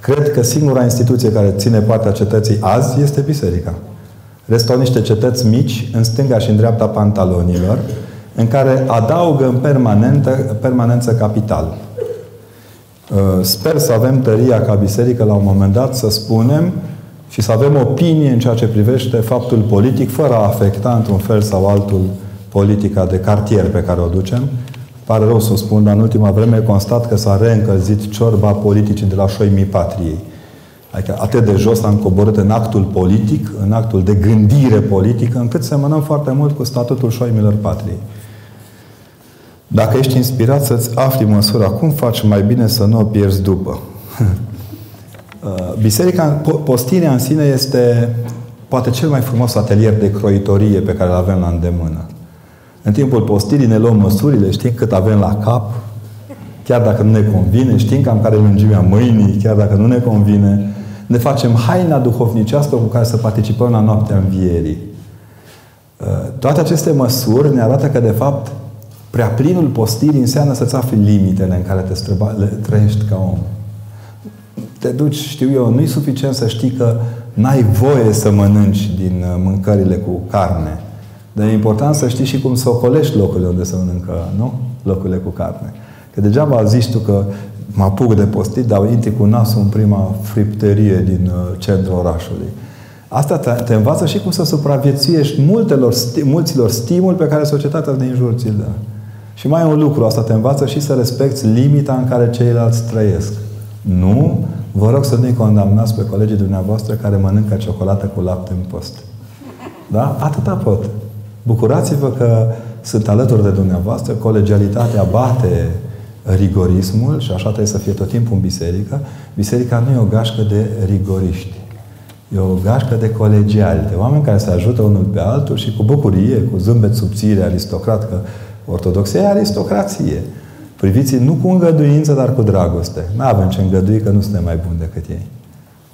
Cred că singura instituție care ține partea cetății azi este biserica. Restul niște cetăți mici, în stânga și în dreapta pantalonilor, în care adaugă în permanentă, permanență capital. Uh, Sper să avem tăria ca biserică la un moment dat să spunem și să avem opinie în ceea ce privește faptul politic, fără a afecta într-un fel sau altul politica de cartier pe care o ducem. Pare rău să o spun, dar în ultima vreme constat că s-a reîncălzit ciorba politicii de la șoimii patriei. Adică atât de jos am coborât în actul politic, în actul de gândire politică, încât semănăm foarte mult cu statutul șoimilor patriei. Dacă ești inspirat să-ți afli măsura, cum faci mai bine să nu o pierzi după? Biserica, po- postirea în sine este poate cel mai frumos atelier de croitorie pe care îl avem la îndemână. În timpul postirii ne luăm măsurile, știm cât avem la cap, chiar dacă nu ne convine, știm cam care e lungimea mâinii, chiar dacă nu ne convine. Ne facem haina duhovnicească cu care să participăm la noaptea învierii. Toate aceste măsuri ne arată că, de fapt, prea plinul postirii înseamnă să-ți afli limitele în care te străba, le trăiești ca om. Te duci, știu eu, nu-i suficient să știi că n-ai voie să mănânci din uh, mâncările cu carne. Dar e important să știi și cum să ocolești locurile unde se mănâncă, nu? Locurile cu carne. Că degeaba zici tu că mă apuc de postit, dar intri cu nasul în prima fripterie din uh, centrul orașului. Asta te, te învață și cum să supraviețuiești multelor, sti, mulților stimuli pe care societatea din jur ți dă. Și mai e un lucru, asta te învață și să respecti limita în care ceilalți trăiesc. Nu, vă rog să nu-i condamnați pe colegii dumneavoastră care mănâncă ciocolată cu lapte în post. Da? Atâta pot. Bucurați-vă că sunt alături de dumneavoastră, colegialitatea bate rigorismul și așa trebuie să fie tot timpul în biserică. Biserica nu e o gașcă de rigoriști. E o gașcă de colegiali, de oameni care se ajută unul pe altul și cu bucurie, cu zâmbet subțire, aristocrat, că ortodoxia e aristocrație. Priviți nu cu îngăduință, dar cu dragoste. Nu avem ce îngădui că nu suntem mai buni decât ei.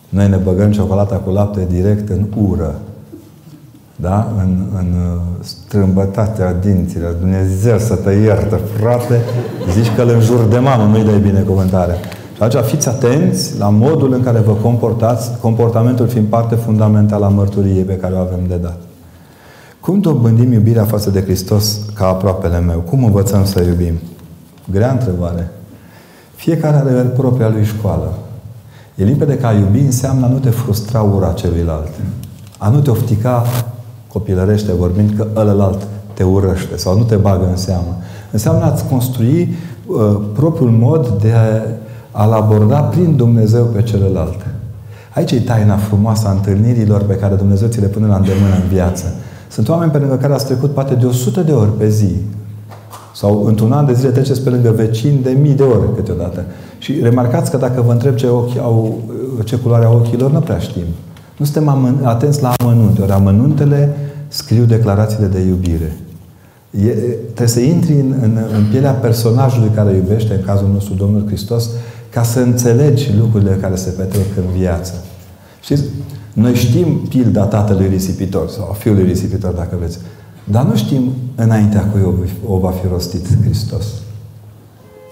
Noi ne băgăm ciocolata cu lapte direct în ură. Da? În, în strâmbătatea dinților. Dumnezeu să te iertă, frate. Zici că îl înjur de mamă, nu-i dai binecuvântare. Și atunci fiți atenți la modul în care vă comportați, comportamentul fiind parte fundamentală a mărturiei pe care o avem de dat. Cum dobândim iubirea față de Hristos ca aproapele meu? Cum învățăm să iubim? Grea întrebare. Fiecare are propria lui școală. E limpede că a iubi înseamnă a nu te frustra ura celuilalt. A nu te oftica copilărește vorbind, că ălălalt te urăște sau nu te bagă în seamă. Înseamnă a-ți construi uh, propriul mod de a, a-L aborda prin Dumnezeu pe celălalt. Aici e taina frumoasă a întâlnirilor pe care Dumnezeu ți le pune la îndemână în viață. Sunt oameni pe lângă care ați trecut poate de 100 de ori pe zi. Sau într-un an de zile treceți pe lângă vecini de mii de ori câteodată. Și remarcați că dacă vă întreb ce, ochi au, ce culoare au ochilor, nu prea știm. Nu suntem atenți la amănunte. Ori amănuntele scriu declarațiile de iubire. E, trebuie să intri în, în, în pielea personajului care iubește, în cazul nostru Domnul Hristos, ca să înțelegi lucrurile care se petrec în viață. Știți? Noi știm pilda tatălui risipitor sau a fiului risipitor, dacă vreți. Dar nu știm înaintea cui o va fi rostit Hristos.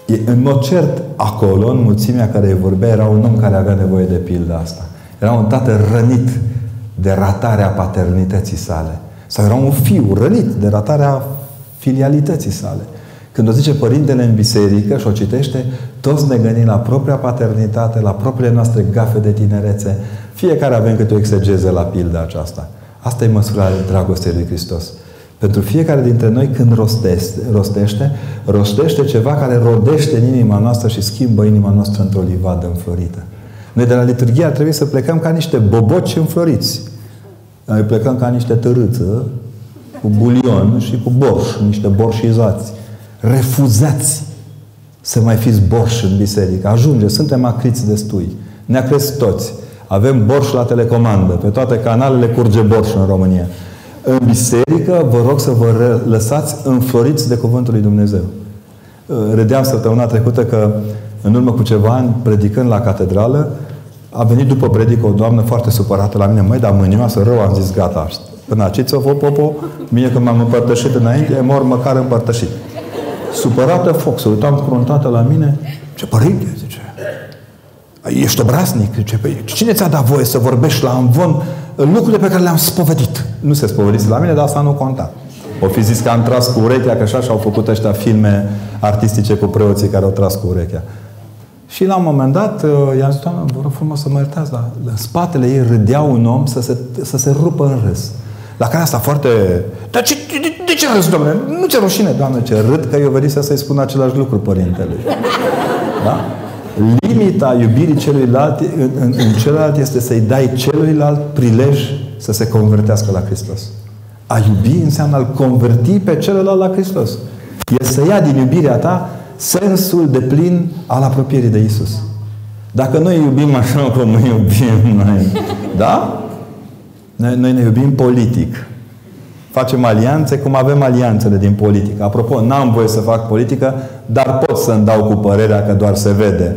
E, în mod cert, acolo, în mulțimea care îi vorbea, era un om care avea nevoie de pilda asta. Era un tată rănit de ratarea paternității sale. Sau era un fiu rănit de ratarea filialității sale. Când o zice Părintele în biserică și o citește, toți ne gândim la propria paternitate, la propriile noastre gafe de tinerețe. Fiecare avem câte o exegeză la pilda aceasta. Asta e măsura dragostei lui Hristos. Pentru fiecare dintre noi, când rostește, rostește, rostește ceva care rodește în inima noastră și schimbă inima noastră într-o livadă înflorită. Noi de la liturghie ar trebui să plecăm ca niște boboci înfloriți. Noi plecăm ca niște tărâță, cu bulion și cu borș, niște borșizați. Refuzați să mai fiți borș în biserică. Ajunge, suntem acriți destui. Ne acresc toți. Avem borș la telecomandă. Pe toate canalele curge borș în România. În biserică, vă rog să vă lăsați înfloriți de Cuvântul lui Dumnezeu. Râdeam săptămâna trecută că în urmă cu ceva ani, predicând la catedrală, a venit după predică o doamnă foarte supărată la mine. Măi, dar mânioasă rău, am zis, gata, până aciți-o, popo, mie când m-am împărtășit înainte, mor măcar împărtășit. Supărată foc, se uitam cruntată la mine. Ce părinte, zice, ești obraznic? Zice, păi, cine ți-a dat voie să vorbești la învon lucrurile pe care le-am spovedit? Nu se spovedise la mine, dar asta nu conta. O fi zis că am tras cu urechea, că așa și-au făcut ăștia filme artistice cu preoții care au tras cu urechea. Și la un moment dat, uh, i-am zis, doamnă, vă rog frumos să mă iertați, dar în spatele ei râdea un om să se, să se rupă în râs. La care asta foarte... Dar ce, de, de ce râs, domnule? Nu ce rușine, doamnă, ce râd că eu venit să-i spun același lucru părintele. Da? Limita iubirii celuilalt în, în, în celălalt este să-i dai celuilalt prilej să se convertească la Hristos. A iubi înseamnă a-L converti pe celălalt la Hristos. E să ia din iubirea ta sensul de plin al apropierii de Isus. Dacă noi iubim așa cum iubim noi, da? Noi, noi ne iubim politic. Facem alianțe cum avem alianțele din politică. Apropo, n-am voie să fac politică, dar pot să-mi dau cu părerea că doar se vede.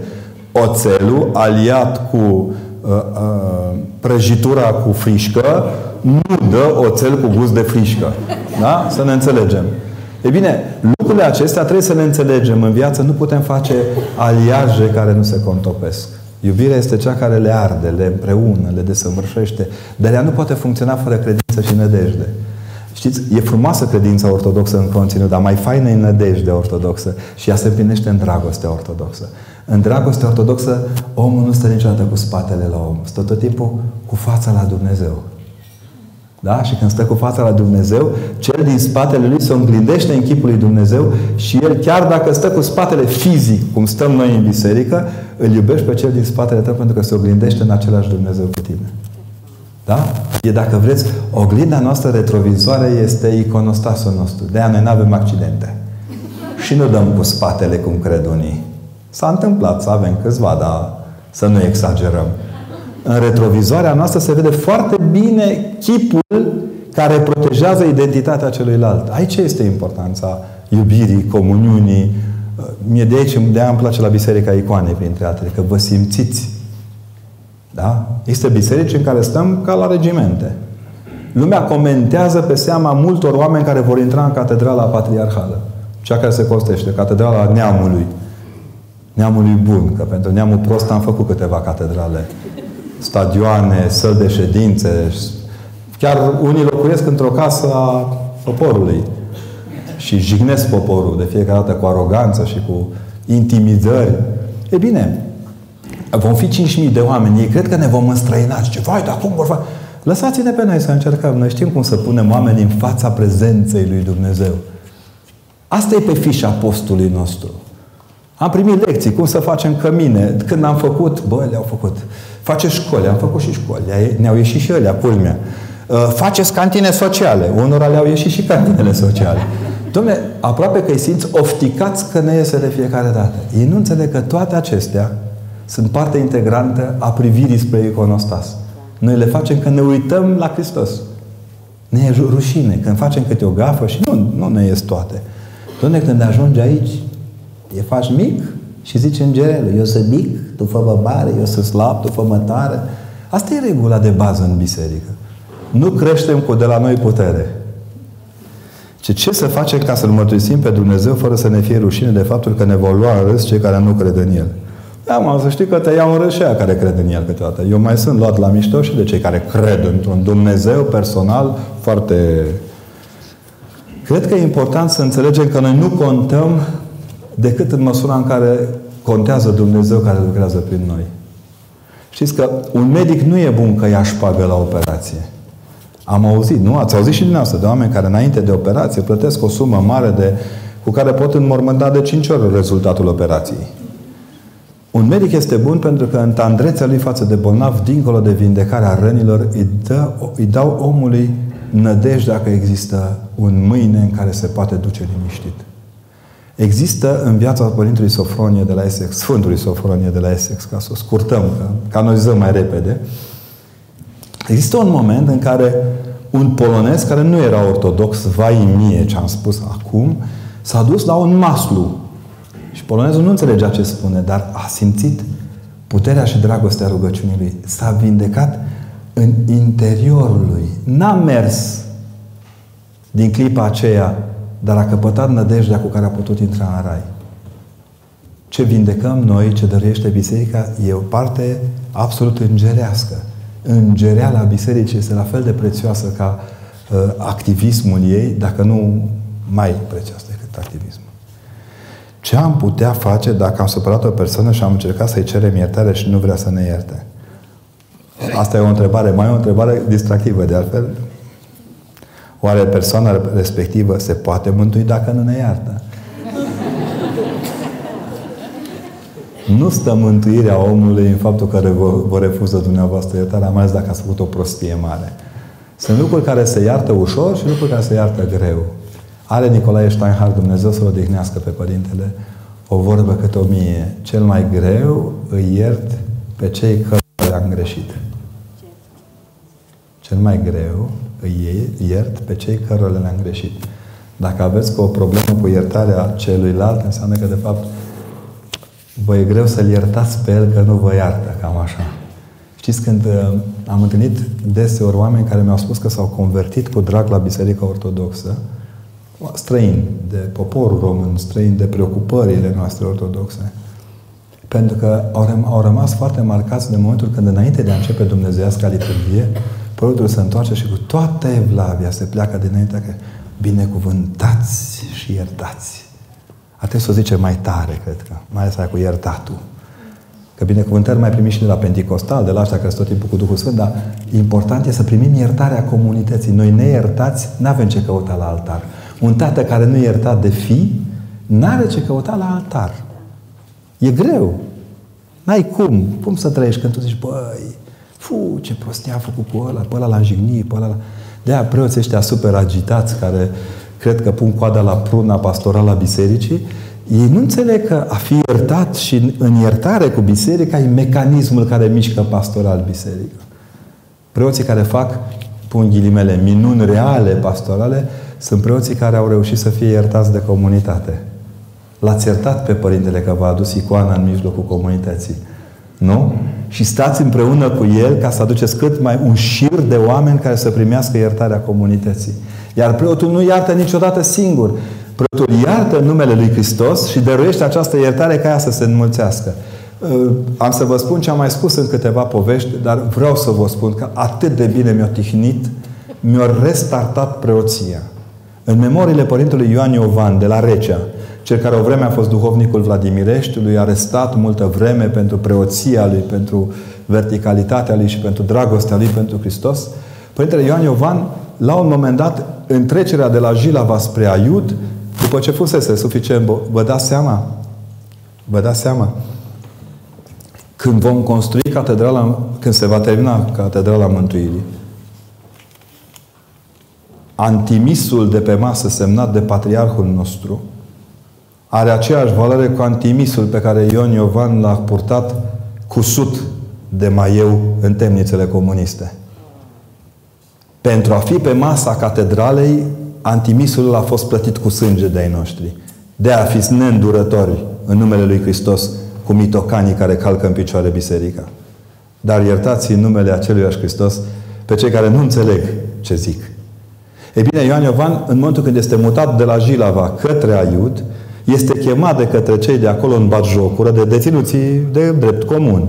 Oțelul aliat cu uh, uh, prăjitura cu frișcă nu dă oțel cu gust de frișcă. Da? Să ne înțelegem. E bine, lucrurile acestea trebuie să le înțelegem în viață. Nu putem face aliaje care nu se contopesc. Iubirea este cea care le arde, le împreună, le desăvârșește. Dar ea nu poate funcționa fără credință și nădejde. Știți, e frumoasă credința ortodoxă în conținut, dar mai faină e nădejde ortodoxă. Și ea se împlinește în dragostea ortodoxă. În dragostea ortodoxă, omul nu stă niciodată cu spatele la om. Stă tot timpul cu fața la Dumnezeu. Da? Și când stă cu fața la Dumnezeu, cel din spatele lui se oglindește în chipul lui Dumnezeu și el, chiar dacă stă cu spatele fizic, cum stăm noi în biserică, îl iubești pe cel din spatele tău pentru că se oglindește în același Dumnezeu cu tine. Da? E, dacă vreți, oglinda noastră retrovizoare este iconostasul nostru. De aia noi nu avem accidente. Și nu dăm cu spatele, cum cred unii. S-a întâmplat să avem câțiva, dar să nu exagerăm în retrovizoarea noastră se vede foarte bine chipul care protejează identitatea celuilalt. Aici este importanța iubirii, comuniunii. Mie de aici, de aia îmi place la Biserica Icoanei, printre altele, că vă simțiți. Da? Este biserici în care stăm ca la regimente. Lumea comentează pe seama multor oameni care vor intra în catedrala patriarhală. Cea care se costește, catedrala neamului. Neamului bun, că pentru neamul prost am făcut câteva catedrale stadioane, săli de ședințe. Chiar unii locuiesc într-o casă a poporului și jignesc poporul de fiecare dată cu aroganță și cu intimidări. E bine, vom fi 5.000 de oameni. Ei cred că ne vom înstrăina. Ce vai, dar cum vor face? Lăsați-ne pe noi să încercăm. Noi știm cum să punem oameni în fața prezenței lui Dumnezeu. Asta e pe fișa postului nostru. Am primit lecții, cum să facem cămine. Când am făcut, bă, le-au făcut. Face școli, am făcut și școli. Ne-au ieșit și ele, culmea. Uh, faceți cantine sociale. Unora le-au ieșit și cantinele sociale. Dom'le, aproape că îi simți ofticați că ne iese de fiecare dată. Ei nu înțeleg că toate acestea sunt parte integrantă a privirii spre iconostas. Noi le facem când ne uităm la Hristos. Ne e rușine când facem câte o gafă și nu, nu ne ies toate. Doamne, când ajungi aici, e faci mic și zici îngerele, eu sunt mic, tu fă mare, eu sunt slab, tu fă tare. Asta e regula de bază în biserică. Nu creștem cu de la noi putere. Ce, ce să facem ca să-L mărturisim pe Dumnezeu fără să ne fie rușine de faptul că ne vor lua în râs cei care nu cred în El? Da, mă, să știi că te iau în râs și aia care cred în El câteodată. Eu mai sunt luat la mișto și de cei care cred într-un Dumnezeu personal foarte... Cred că e important să înțelegem că noi nu contăm decât în măsura în care contează Dumnezeu care lucrează prin noi. Știți că un medic nu e bun că ia șpagă la operație. Am auzit, nu? Ați auzit și dumneavoastră de oameni care înainte de operație plătesc o sumă mare de, cu care pot înmormânta de 5 ori rezultatul operației. Un medic este bun pentru că în tandrețea lui față de bolnav, dincolo de vindecarea rănilor, îi, dă, îi dau omului nădejde dacă există un mâine în care se poate duce liniștit. Există în viața Părintului Sofronie de la Essex, Sfântului Sofronie de la Essex, ca să o scurtăm, că canonizăm mai repede, există un moment în care un polonez care nu era ortodox, vai mie ce am spus acum, s-a dus la un maslu. Și polonezul nu înțelegea ce spune, dar a simțit puterea și dragostea rugăciunii lui. S-a vindecat în interiorul lui. N-a mers din clipa aceea dar a căpătat nădejdea cu care a putut intra în rai. Ce vindecăm noi, ce dăruiește Biserica, e o parte absolut îngerească. Îngereala Bisericii este la fel de prețioasă ca uh, activismul ei, dacă nu mai prețioasă decât activismul. Ce am putea face dacă am supărat o persoană și am încercat să-i cerem iertare și nu vrea să ne ierte? Asta e o întrebare, mai o întrebare distractivă, de altfel, Oare persoana respectivă se poate mântui dacă nu ne iartă? Nu stă mântuirea omului în faptul că vă, vă refuză dumneavoastră iertarea, mai ales dacă ați făcut o prostie mare. Sunt lucruri care se iartă ușor și lucruri care se iartă greu. Are Nicolae Steinhardt, Dumnezeu să-l odihnească pe Părintele, o vorbă cât o mie. Cel mai greu îi iert pe cei care am greșit. Cel mai greu îi iert pe cei cărora le-am greșit. Dacă aveți o problemă cu iertarea celuilalt, înseamnă că, de fapt, vă e greu să-l iertați pe el că nu vă iartă, cam așa. Știți, când uh, am întâlnit deseori oameni care mi-au spus că s-au convertit cu drag la Biserica Ortodoxă, străini de poporul român, străini de preocupările noastre ortodoxe, pentru că au, răm- au rămas foarte marcați de momentul când, înainte de a începe Dumnezeiasca liturghie, Părul se întoarce și cu toată evlavia se pleacă dinainte că binecuvântați și iertați. Ar trebui să o zice mai tare, cred că. Mai ales aia cu iertatul. Că binecuvântări mai primim și de la Pentecostal, de la ăștia care sunt tot timpul cu Duhul Sfânt, dar important e să primim iertarea comunității. Noi neiertați, nu avem ce căuta la altar. Un tată care nu iertat de fi, n-are ce căuta la altar. E greu. N-ai cum. Cum să trăiești când tu zici, băi, Fu, ce prostie a făcut cu ăla, pe ăla l-a jignit, pe ăla la... De-aia preoții ăștia super agitați, care cred că pun coada la pruna pastorală a bisericii, ei nu înțeleg că a fi iertat și în iertare cu biserica e mecanismul care mișcă pastoral biserica. Preoții care fac, pun ghilimele, minuni reale pastorale, sunt preoții care au reușit să fie iertați de comunitate. L-ați iertat pe părintele că v-a adus icoana în mijlocul comunității. Nu? Și stați împreună cu El ca să aduceți cât mai un șir de oameni care să primească iertarea comunității. Iar preotul nu iartă niciodată singur. Preotul iartă numele Lui Hristos și dăruiește această iertare ca ea să se înmulțească. Uh, am să vă spun ce am mai spus în câteva povești, dar vreau să vă spun că atât de bine mi-a tihnit, mi-a restartat preoția. În memoriile Părintelui Ioan Iovan de la Recea, cel care o vreme a fost duhovnicul Vladimireștiului, arestat multă vreme pentru preoția lui, pentru verticalitatea lui și pentru dragostea lui pentru Hristos, Părintele Ioan Iovan, la un moment dat, în trecerea de la Jilava spre Aiud, după ce fusese suficient, vă dați seama? Vă dați seama? Când vom construi catedrala, când se va termina catedrala Mântuirii, antimisul de pe masă semnat de patriarhul nostru are aceeași valoare cu antimisul pe care Ion Iovan l-a purtat cusut de maieu în temnițele comuniste. Pentru a fi pe masa catedralei, antimisul a fost plătit cu sânge de ai noștri. De a fi neîndurători în numele Lui Hristos cu mitocanii care calcă în picioare biserica. Dar iertați în numele acelui Hristos pe cei care nu înțeleg ce zic. E bine, Ioan Iovan, în momentul când este mutat de la Jilava către Aiud, este chemat de către cei de acolo în batjocură, de deținuții de drept comun,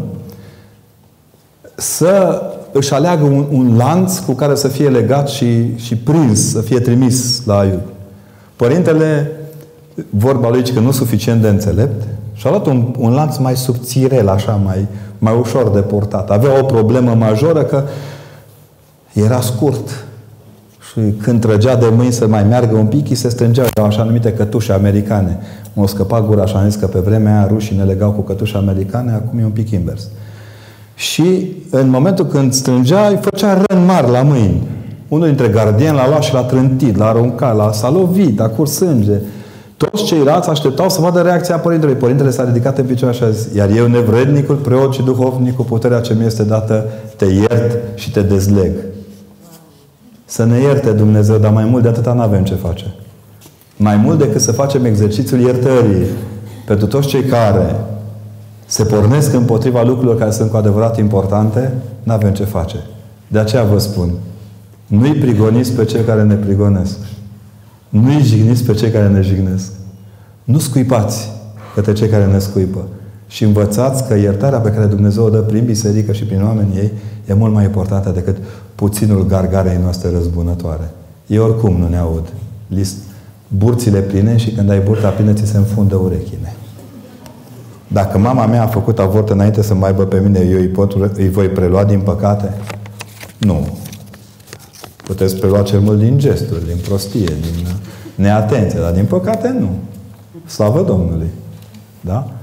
să își aleagă un, un lanț cu care să fie legat și, și prins, să fie trimis la Aiud. Părintele, vorba lui că nu suficient de înțelept, și-a luat un, un lanț mai subțirel, așa, mai, mai ușor de portat. Avea o problemă majoră că era scurt. Și când trăgea de mâini să mai meargă un pic, îi se strângea așa numite cătușe americane. M-a scăpat gura și am zis că pe vremea aia rușii ne legau cu cătușe americane, acum e un pic invers. Și în momentul când strângea, îi făcea rând mari la mâini. Unul dintre gardieni l-a luat și l-a trântit, l-a aruncat, l-a, s-a lovit, a curs sânge. Toți ceilalți așteptau să vadă reacția părintelui. Părintele s-a ridicat în picioare și a zis, iar eu, nevrednicul, preot și duhovnic, cu puterea ce mi este dată, te iert și te dezleg. Să ne ierte Dumnezeu, dar mai mult de atâta nu avem ce face. Mai mult decât să facem exercițiul iertării pentru toți cei care se pornesc împotriva lucrurilor care sunt cu adevărat importante, nu avem ce face. De aceea vă spun, nu-i prigoniți pe cei care ne prigonesc. Nu-i jigniți pe cei care ne jignesc. Nu scuipați către cei care ne scuipă. Și învățați că iertarea pe care Dumnezeu o dă prin biserică și prin oamenii ei e mult mai importantă decât puținul gargarei noastre răzbunătoare. Ei oricum nu ne aud. List burțile pline și când ai burta plină ți se înfundă urechile. Dacă mama mea a făcut avort înainte să mai aibă pe mine, eu îi, pot, îi voi prelua din păcate? Nu. Puteți prelua cel mult din gesturi, din prostie, din neatenție, dar din păcate nu. Slavă Domnului. Da?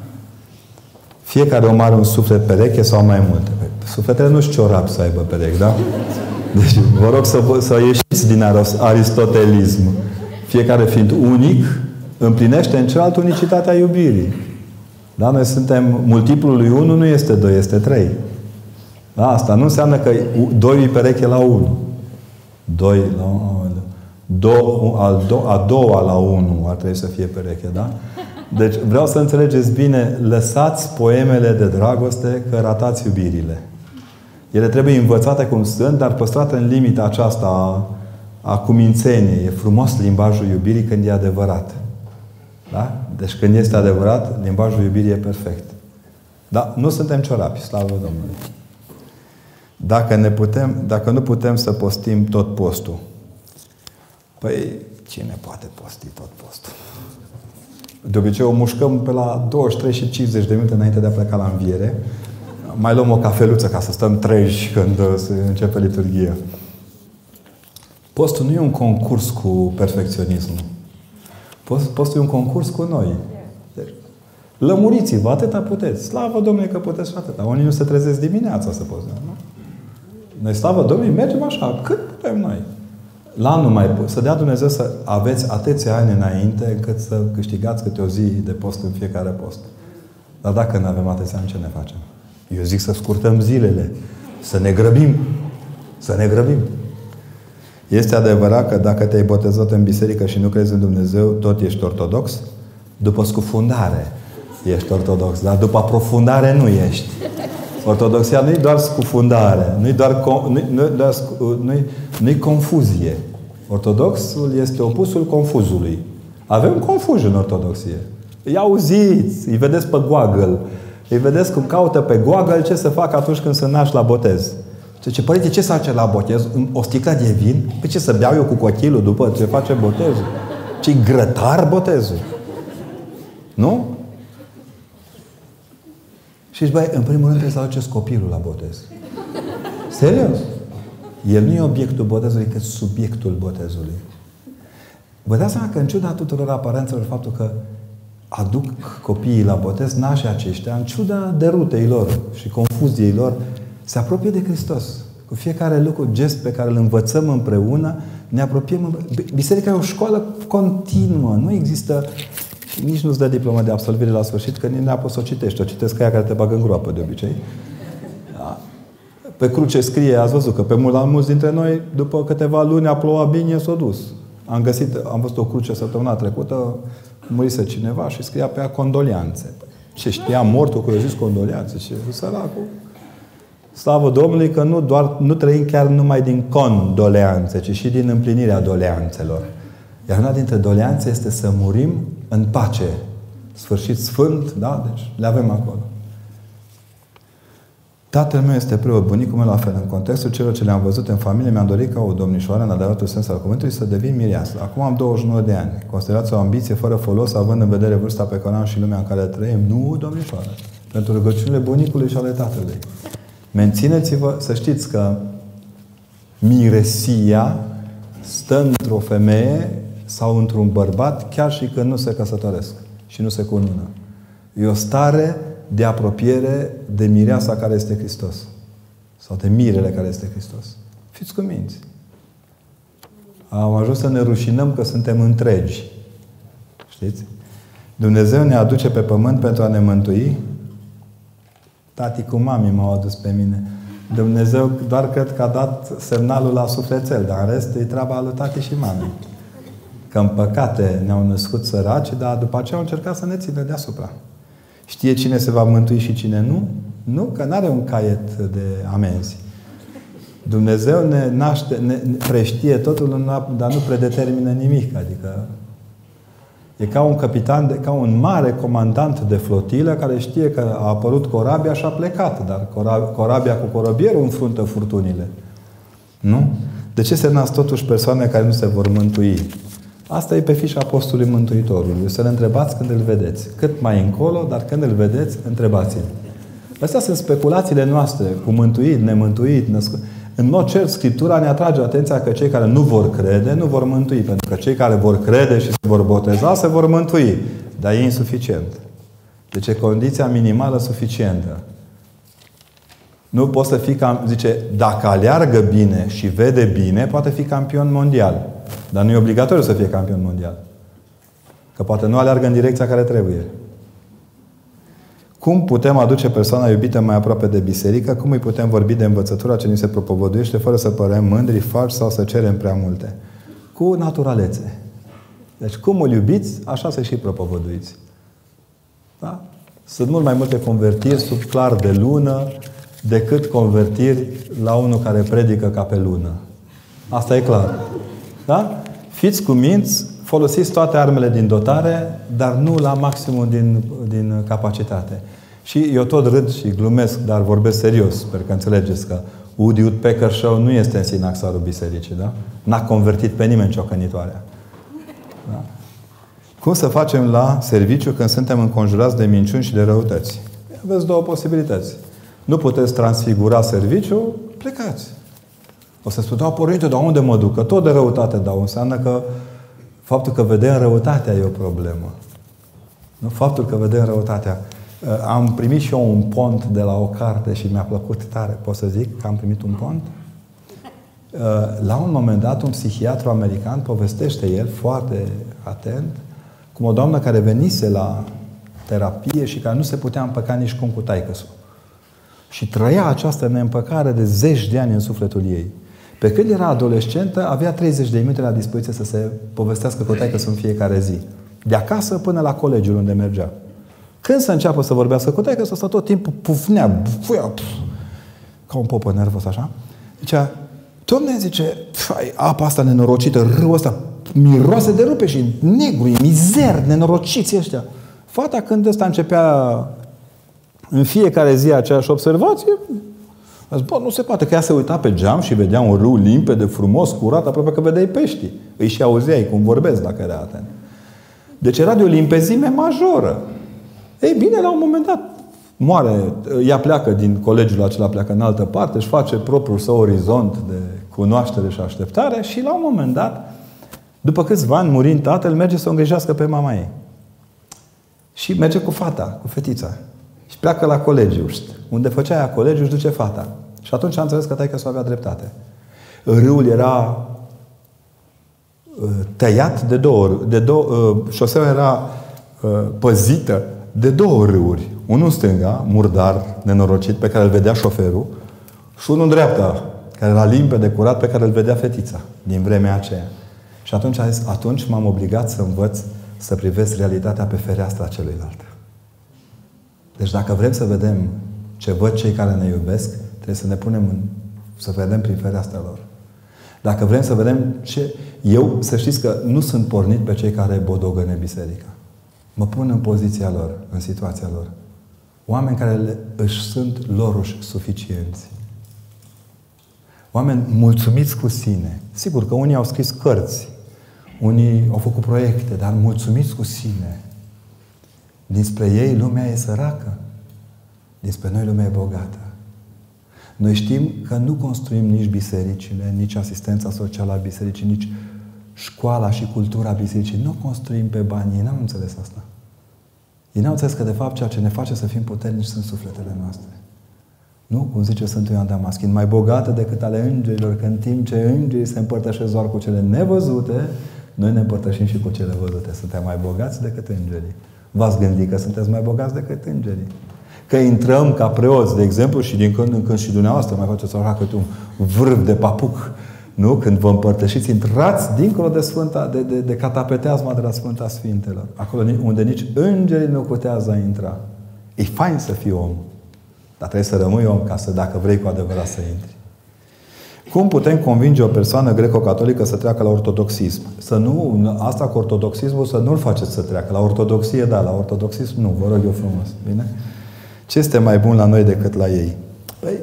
Fiecare om are un suflet pereche sau mai multe. Sufletele nu știu ciorap să aibă perechi, da? Deci vă rog să, să ieșiți din aristotelism. Fiecare fiind unic, împlinește în celălalt unicitatea iubirii. Da? Noi suntem, multiplul lui 1 nu este 2, este 3. Da? Asta nu înseamnă că 2 îi pereche la 1. 2 la 1. Do, al do, a doua la 1 ar trebui să fie pereche, da? Deci vreau să înțelegeți bine, lăsați poemele de dragoste că ratați iubirile. Ele trebuie învățate cum sunt, dar păstrate în limita aceasta a, a cumințeniei. E frumos limbajul iubirii când e adevărat. Da? Deci când este adevărat, limbajul iubirii e perfect. Da? Nu suntem ciorapi, slavă Domnului. Dacă, ne putem, dacă nu putem să postim tot postul, păi cine poate posti tot postul? De obicei o mușcăm pe la 23 și 50 de minute înainte de a pleca la înviere. Mai luăm o cafeluță ca să stăm treji când se începe liturghia. Postul nu e un concurs cu perfecționismul. Postul e un concurs cu noi. Deci, lămuriți-vă, atâta puteți. Slavă Domnului că puteți și atâta. Unii nu se trezesc dimineața să poți. Nu? Noi, slavă Domnului, mergem așa, cât putem noi. La anul mai să dea Dumnezeu să aveți atâția ani înainte încât să câștigați câte o zi de post în fiecare post. Dar dacă nu avem atâția ani, ce ne facem? Eu zic să scurtăm zilele. Să ne grăbim. Să ne grăbim. Este adevărat că dacă te-ai botezat în biserică și nu crezi în Dumnezeu, tot ești ortodox? După scufundare ești ortodox, dar după aprofundare nu ești. Ortodoxia nu e doar scufundare, nu e doar, nu-i, nu doar nu-i, nu confuzie. Ortodoxul este opusul confuzului. Avem confuzi în ortodoxie. Îi auziți, îi vedeți pe Google, îi vedeți cum caută pe Google ce să facă atunci când se naști la botez. Ce, părinte, ce să face la botez? O sticlă de vin? Pe ce să beau eu cu cochelul după ce face botezul? ce grătar botezul. Nu? Și zici, băi, în primul rând trebuie să aduceți copilul la botez. Serios. El nu e obiectul botezului, cât subiectul botezului. Vă dați seama că în ciuda tuturor aparențelor faptul că aduc copiii la botez, nașii aceștia, în ciuda derutei lor și confuziei lor, se apropie de Hristos. Cu fiecare lucru, gest pe care îl învățăm împreună, ne apropiem. Biserica e o școală continuă. Nu există și nici nu-ți dă diploma de absolvire la sfârșit, că nici n-a să o citești. O citesc aia care te bagă în groapă de obicei. Da. Pe cruce scrie, ați văzut că pe mult, mulți dintre noi, după câteva luni a plouat bine, s-a dus. Am găsit, am văzut o cruce săptămâna trecută, murise cineva și scria pe ea condolianțe. Ce știa mortul că eu zis condolianțe? Și săracul. Slavă Domnului că nu, doar, nu trăim chiar numai din condoleanțe, ci și din împlinirea doleanțelor. Iar una dintre doleanțe este să murim în pace. Sfârșit sfânt, da? Deci le avem acolo. Tatăl meu este preot, bunicul meu la fel. În contextul celor ce le-am văzut în familie, mi-am dorit ca o domnișoară, în adevăratul sens al cuvântului, să devin mireasă. Acum am 29 de ani. Considerați o ambiție fără folos, având în vedere vârsta pe care am și lumea în care trăim? Nu, domnișoară. Pentru rugăciunile bunicului și ale tatălui. Mențineți-vă, să știți că miresia stă într-o femeie sau într-un bărbat, chiar și când nu se căsătoresc și nu se cunună. E o stare de apropiere de mireasa care este Hristos. Sau de mirele care este Hristos. Fiți cuminți. Am ajuns să ne rușinăm că suntem întregi. Știți? Dumnezeu ne aduce pe pământ pentru a ne mântui. Tati cu mami m-au adus pe mine. Dumnezeu doar cred că a dat semnalul la sufletel, dar în rest e treaba lui tati și mami. Că în păcate ne-au născut săraci, dar după aceea au încercat să ne țină deasupra. Știe cine se va mântui și cine nu? Nu, că nu are un caiet de amenzi. Dumnezeu ne naște, ne preștie totul, dar nu predetermină nimic. Adică e ca un capitan, de, ca un mare comandant de flotilă care știe că a apărut corabia și a plecat, dar corabia cu corobierul înfruntă furtunile. Nu? De ce se nasc totuși persoane care nu se vor mântui? Asta e pe fișa Apostolului Mântuitorului. Să le întrebați când îl vedeți. Cât mai încolo, dar când îl vedeți, întrebați-l. Astea sunt speculațiile noastre, cu mântuit, nemântuit, născut. În mod cert, Scriptura ne atrage atenția că cei care nu vor crede, nu vor mântui. Pentru că cei care vor crede și se vor boteza, se vor mântui. Dar e insuficient. Deci e condiția minimală suficientă. Nu poți să fii, cam, zice, dacă aleargă bine și vede bine, poate fi campion mondial. Dar nu e obligatoriu să fie campion mondial. Că poate nu aleargă în direcția care trebuie. Cum putem aduce persoana iubită mai aproape de biserică? Cum îi putem vorbi de învățătura ce ni se propovăduiește fără să părem mândri, falși sau să cerem prea multe? Cu naturalețe. Deci cum îl iubiți, așa să și propovăduiți. Da? Sunt mult mai multe convertiri sub clar de lună decât convertiri la unul care predică ca pe lună. Asta e clar. Da? Fiți cuminți, folosiți toate armele din dotare, dar nu la maximum din, din capacitate. Și eu tot râd și glumesc, dar vorbesc serios. Sper că înțelegeți că Woody Woodpecker Show nu este în sinaxarul bisericii, da? N-a convertit pe nimeni ciocănitoarea. Da? Cum să facem la serviciu când suntem înconjurați de minciuni și de răutăți? Aveți două posibilități. Nu puteți transfigura serviciu, plecați. O să spun, da, părinte, dar unde mă duc? Că tot de răutate dau. Înseamnă că faptul că vedem răutatea e o problemă. Nu? Faptul că vedem răutatea. Uh, am primit și eu un pont de la o carte și mi-a plăcut tare. Pot să zic că am primit un pont? Uh, la un moment dat, un psihiatru american povestește el foarte atent cum o doamnă care venise la terapie și care nu se putea împăca nici cum cu taică Și trăia această neîmpăcare de zeci de ani în sufletul ei. Pe când era adolescentă, avea 30 de minute la dispoziție să se povestească cu taică în fiecare zi. De acasă până la colegiul unde mergea. Când să înceapă să vorbească cu taică, să tot timpul pufnea, bufuia, puf, ca un popă nervos așa. Zicea, Domne, zice, apa asta nenorocită, râul ăsta, miroase de rupe și negru, e mizer, nenorociți ăștia. Fata când ăsta începea în fiecare zi aceeași observație, a zis, bă, nu se poate, că ea se uita pe geam și vedea un râu limpede, frumos, curat, aproape că vedeai pești. Îi și auzeai cum vorbesc, dacă era atent. Deci era de o limpezime majoră. Ei bine, la un moment dat, moare, ea pleacă din colegiul acela, pleacă în altă parte, își face propriul său orizont de cunoaștere și așteptare și la un moment dat, după câțiva ani, murind tatăl, merge să o îngrijească pe mama ei. Și merge cu fata, cu fetița. Și pleacă la colegiu, unde făcea ea colegiu, își duce fata. Și atunci a înțeles că taică să avea dreptate. Râul era uh, tăiat de două ori. De două, uh, șoseaua era uh, păzită de două râuri. Unul în stânga, murdar, nenorocit, pe care îl vedea șoferul, și unul în dreapta, care era limpede, curat, pe care îl vedea fetița din vremea aceea. Și atunci a zis, atunci m-am obligat să învăț să privesc realitatea pe fereastra celuilalt. Deci dacă vrem să vedem ce văd cei care ne iubesc, trebuie să ne punem în, să vedem prin fereastra lor. Dacă vrem să vedem ce... Eu, să știți că nu sunt pornit pe cei care bodogăne biserica. Mă pun în poziția lor, în situația lor. Oameni care le, își sunt loruși suficienți. Oameni mulțumiți cu sine. Sigur că unii au scris cărți, unii au făcut proiecte, dar mulțumiți cu sine. Dinspre ei lumea e săracă. Dinspre noi lumea e bogată. Noi știm că nu construim nici bisericile, nici asistența socială a bisericii, nici școala și cultura bisericii. Nu construim pe bani. Ei n-au înțeles asta. Ei n-au înțeles că, de fapt, ceea ce ne face să fim puternici sunt sufletele noastre. Nu? Cum zice Sfântul Ioan Damaschin, mai bogată decât ale îngerilor, că în timp ce îngerii se împărtășesc doar cu cele nevăzute, noi ne împărtășim și cu cele văzute. Suntem mai bogați decât îngerii. V-ați gândit că sunteți mai bogați decât îngerii. Că intrăm ca preoți, de exemplu, și din când în când și dumneavoastră mai faceți așa câte un vârf de papuc. Nu? Când vă împărtășiți, intrați dincolo de Sfânta, de, de, de catapeteazma de la Sfânta Sfintelor. Acolo unde nici îngerii nu putează a intra. E fain să fii om. Dar trebuie să rămâi om ca să, dacă vrei cu adevărat să intri. Cum putem convinge o persoană greco-catolică să treacă la ortodoxism? Să nu, asta cu ortodoxismul, să nu-l faceți să treacă. La ortodoxie, da, la ortodoxism nu, vă rog eu frumos. Bine? Ce este mai bun la noi decât la ei? Păi,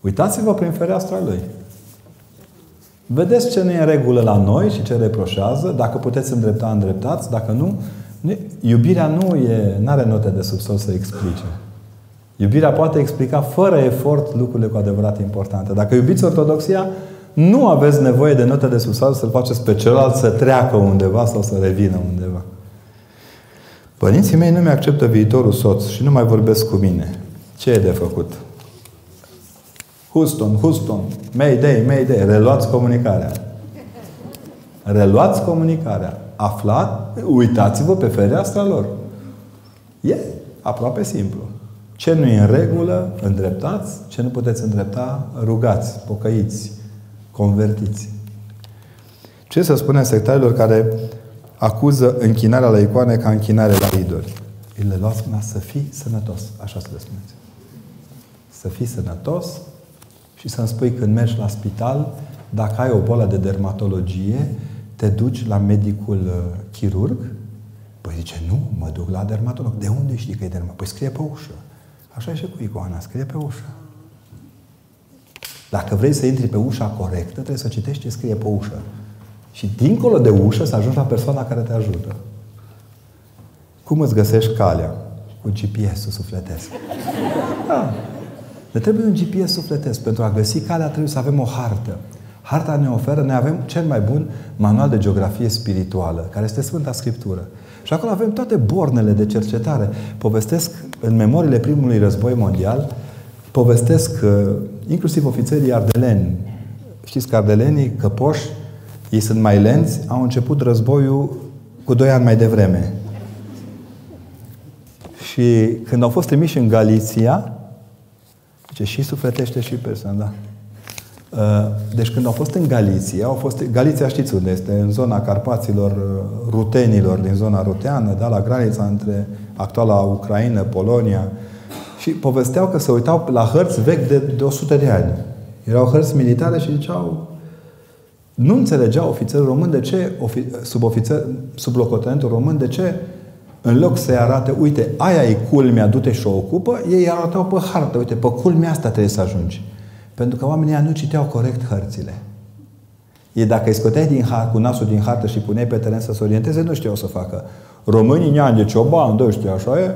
uitați-vă prin fereastra lui. Vedeți ce nu e în regulă la noi și ce reproșează. Dacă puteți îndrepta, îndreptați. Dacă nu, iubirea nu e, are note de subsol să explice. Iubirea poate explica fără efort lucrurile cu adevărat importante. Dacă iubiți ortodoxia, nu aveți nevoie de note de subsol să-l faceți pe celălalt să treacă undeva sau să revină undeva. Părinții mei nu mi-acceptă viitorul soț și nu mai vorbesc cu mine. Ce e de făcut? Houston, Houston, Mayday, Mayday, reluați comunicarea. Reluați comunicarea. Aflat, uitați-vă pe fereastra lor. E aproape simplu. Ce nu e în regulă, îndreptați. Ce nu puteți îndrepta, rugați, pocăiți, convertiți. Ce să spunem sectarilor care acuză închinarea la icoane ca închinare la idoli? Îi le luați mâna să fii sănătos. Așa să le spuneți. Să fii sănătos și să-mi spui când mergi la spital, dacă ai o bolă de dermatologie, te duci la medicul uh, chirurg? Păi zice, nu, mă duc la dermatolog. De unde știi că e dermatolog? Păi scrie pe ușă. Așa e și cu icoana, scrie pe ușă. Dacă vrei să intri pe ușa corectă, trebuie să citești ce scrie pe ușă. Și dincolo de ușă să ajungi la persoana care te ajută. Cum îți găsești calea? Cu GPS-ul sufletesc. Da. Ne trebuie un GPS sufletesc. Pentru a găsi calea trebuie să avem o hartă. Harta ne oferă, ne avem cel mai bun manual de geografie spirituală, care este Sfânta Scriptură. Și acolo avem toate bornele de cercetare. Povestesc în memoriile primului război mondial, povestesc uh, inclusiv ofițerii ardeleni. Știți că ardelenii, căpoși, ei sunt mai lenți, au început războiul cu doi ani mai devreme. Și când au fost trimiși în Galiția, ce și sufletește și persoană, da. Uh, deci când au fost în Galiția, au fost, Galiția știți unde este? În zona Carpaților, uh, rutenilor, din zona ruteană, da, la granița între actuala Ucraina, Polonia. Și povesteau că se uitau la hărți vechi de, de 100 de ani. Erau hărți militare și ziceau nu înțelegea ofițerul român de ce, subofițer, sublocotenentul român, de ce în loc să-i arate, uite, aia e culmea, du-te și o ocupă, ei arătau pe hartă, uite, pe culmea asta trebuie să ajungi. Pentru că oamenii nu citeau corect hărțile. E dacă îi scoteai din har, cu nasul din hartă și puneai pe teren să se orienteze, nu știau să facă. Românii nean de cioban, dă știu așa e.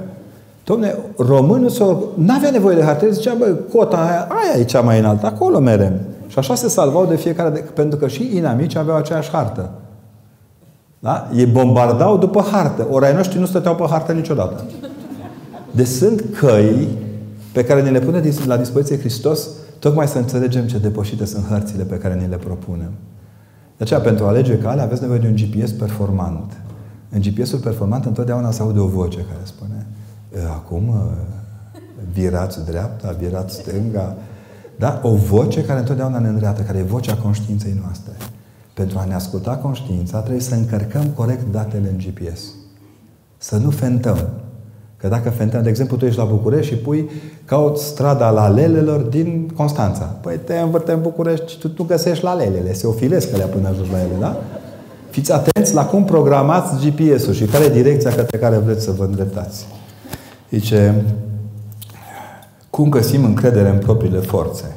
Domne, românul s-o... n-avea nevoie de hartă, zicea, băi, cota aia, aia e cea mai înaltă, acolo merem. Și așa se salvau de fiecare, de, pentru că și inamici aveau aceeași hartă. Da? Ei bombardau după hartă. Ori ai noștri nu stăteau pe hartă niciodată. Deci sunt căi pe care ne le pune la dispoziție Hristos tocmai să înțelegem ce depășite sunt hărțile pe care ne le propunem. De aceea, pentru a alege cale, aveți nevoie de un GPS performant. În GPS-ul performant întotdeauna se aude o voce care spune acum virați dreapta, virați stânga. Da? O voce care întotdeauna ne îndreaptă, care e vocea conștiinței noastre. Pentru a ne asculta conștiința, trebuie să încărcăm corect datele în GPS. Să nu fentăm. Că dacă fentăm, de exemplu, tu ești la București și pui caut strada la Lelelor din Constanța. Păi te învârte în București și tu nu găsești la Lelele. Se ofilesc le până ajungi la ele, da? Fiți atenți la cum programați GPS-ul și care e direcția către care vreți să vă îndreptați. Zice, cum găsim încredere în propriile forțe?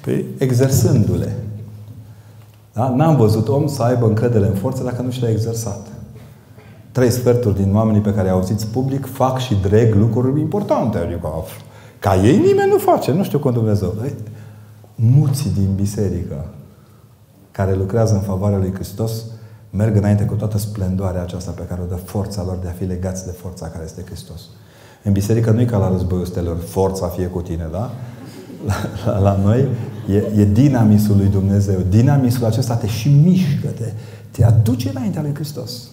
Păi, exersându-le. Da? N-am văzut om să aibă încredere în forțe dacă nu și le-a exersat. Trei sferturi din oamenii pe care i auziți public fac și dreg lucruri importante. Adică, ca ei nimeni nu face. Nu știu cum Dumnezeu. Muții din biserică care lucrează în favoarea lui Hristos merg înainte cu toată splendoarea aceasta pe care o dă forța lor de a fi legați de forța care este Hristos. În biserică nu e ca la războiul stelor, forța fie cu tine, da? La, la, la noi e, e dinamisul lui Dumnezeu. Dinamisul acesta te și mișcă, te, te aduce înaintea lui Hristos.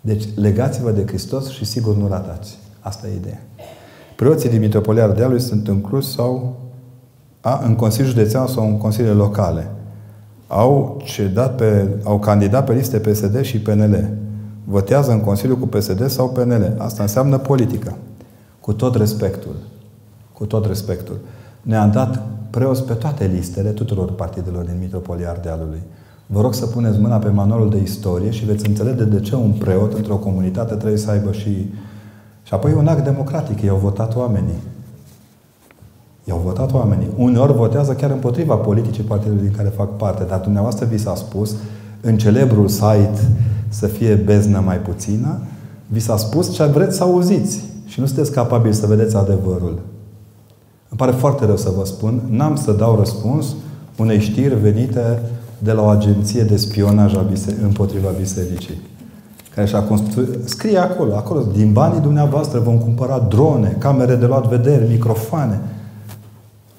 Deci, legați-vă de Hristos și sigur nu ratați. Asta e ideea. Preoții din Mitropolia Ardealului sunt inclus sau a, în Consiliul Județean sau în Consiliile Locale. Au, cedat pe, au candidat pe liste PSD și PNL votează în Consiliu cu PSD sau PNL. Asta înseamnă politică. Cu tot respectul. Cu tot respectul. Ne-am dat preos pe toate listele tuturor partidelor din Mitropolia Ardealului. Vă rog să puneți mâna pe manualul de istorie și veți înțelege de ce un preot într-o comunitate trebuie să aibă și... Și apoi un act democratic. I-au votat oamenii. I-au votat oamenii. Uneori votează chiar împotriva politicii partidului din care fac parte. Dar dumneavoastră vi s-a spus în celebrul site să fie beznă mai puțină, vi s-a spus ce vreți să auziți și nu sunteți capabili să vedeți adevărul. Îmi pare foarte rău să vă spun, n-am să dau răspuns unei știri venite de la o agenție de spionaj împotriva bisericii. Care și-a construit... Scrie acolo, acolo, din banii dumneavoastră vom cumpăra drone, camere de luat vederi, microfoane.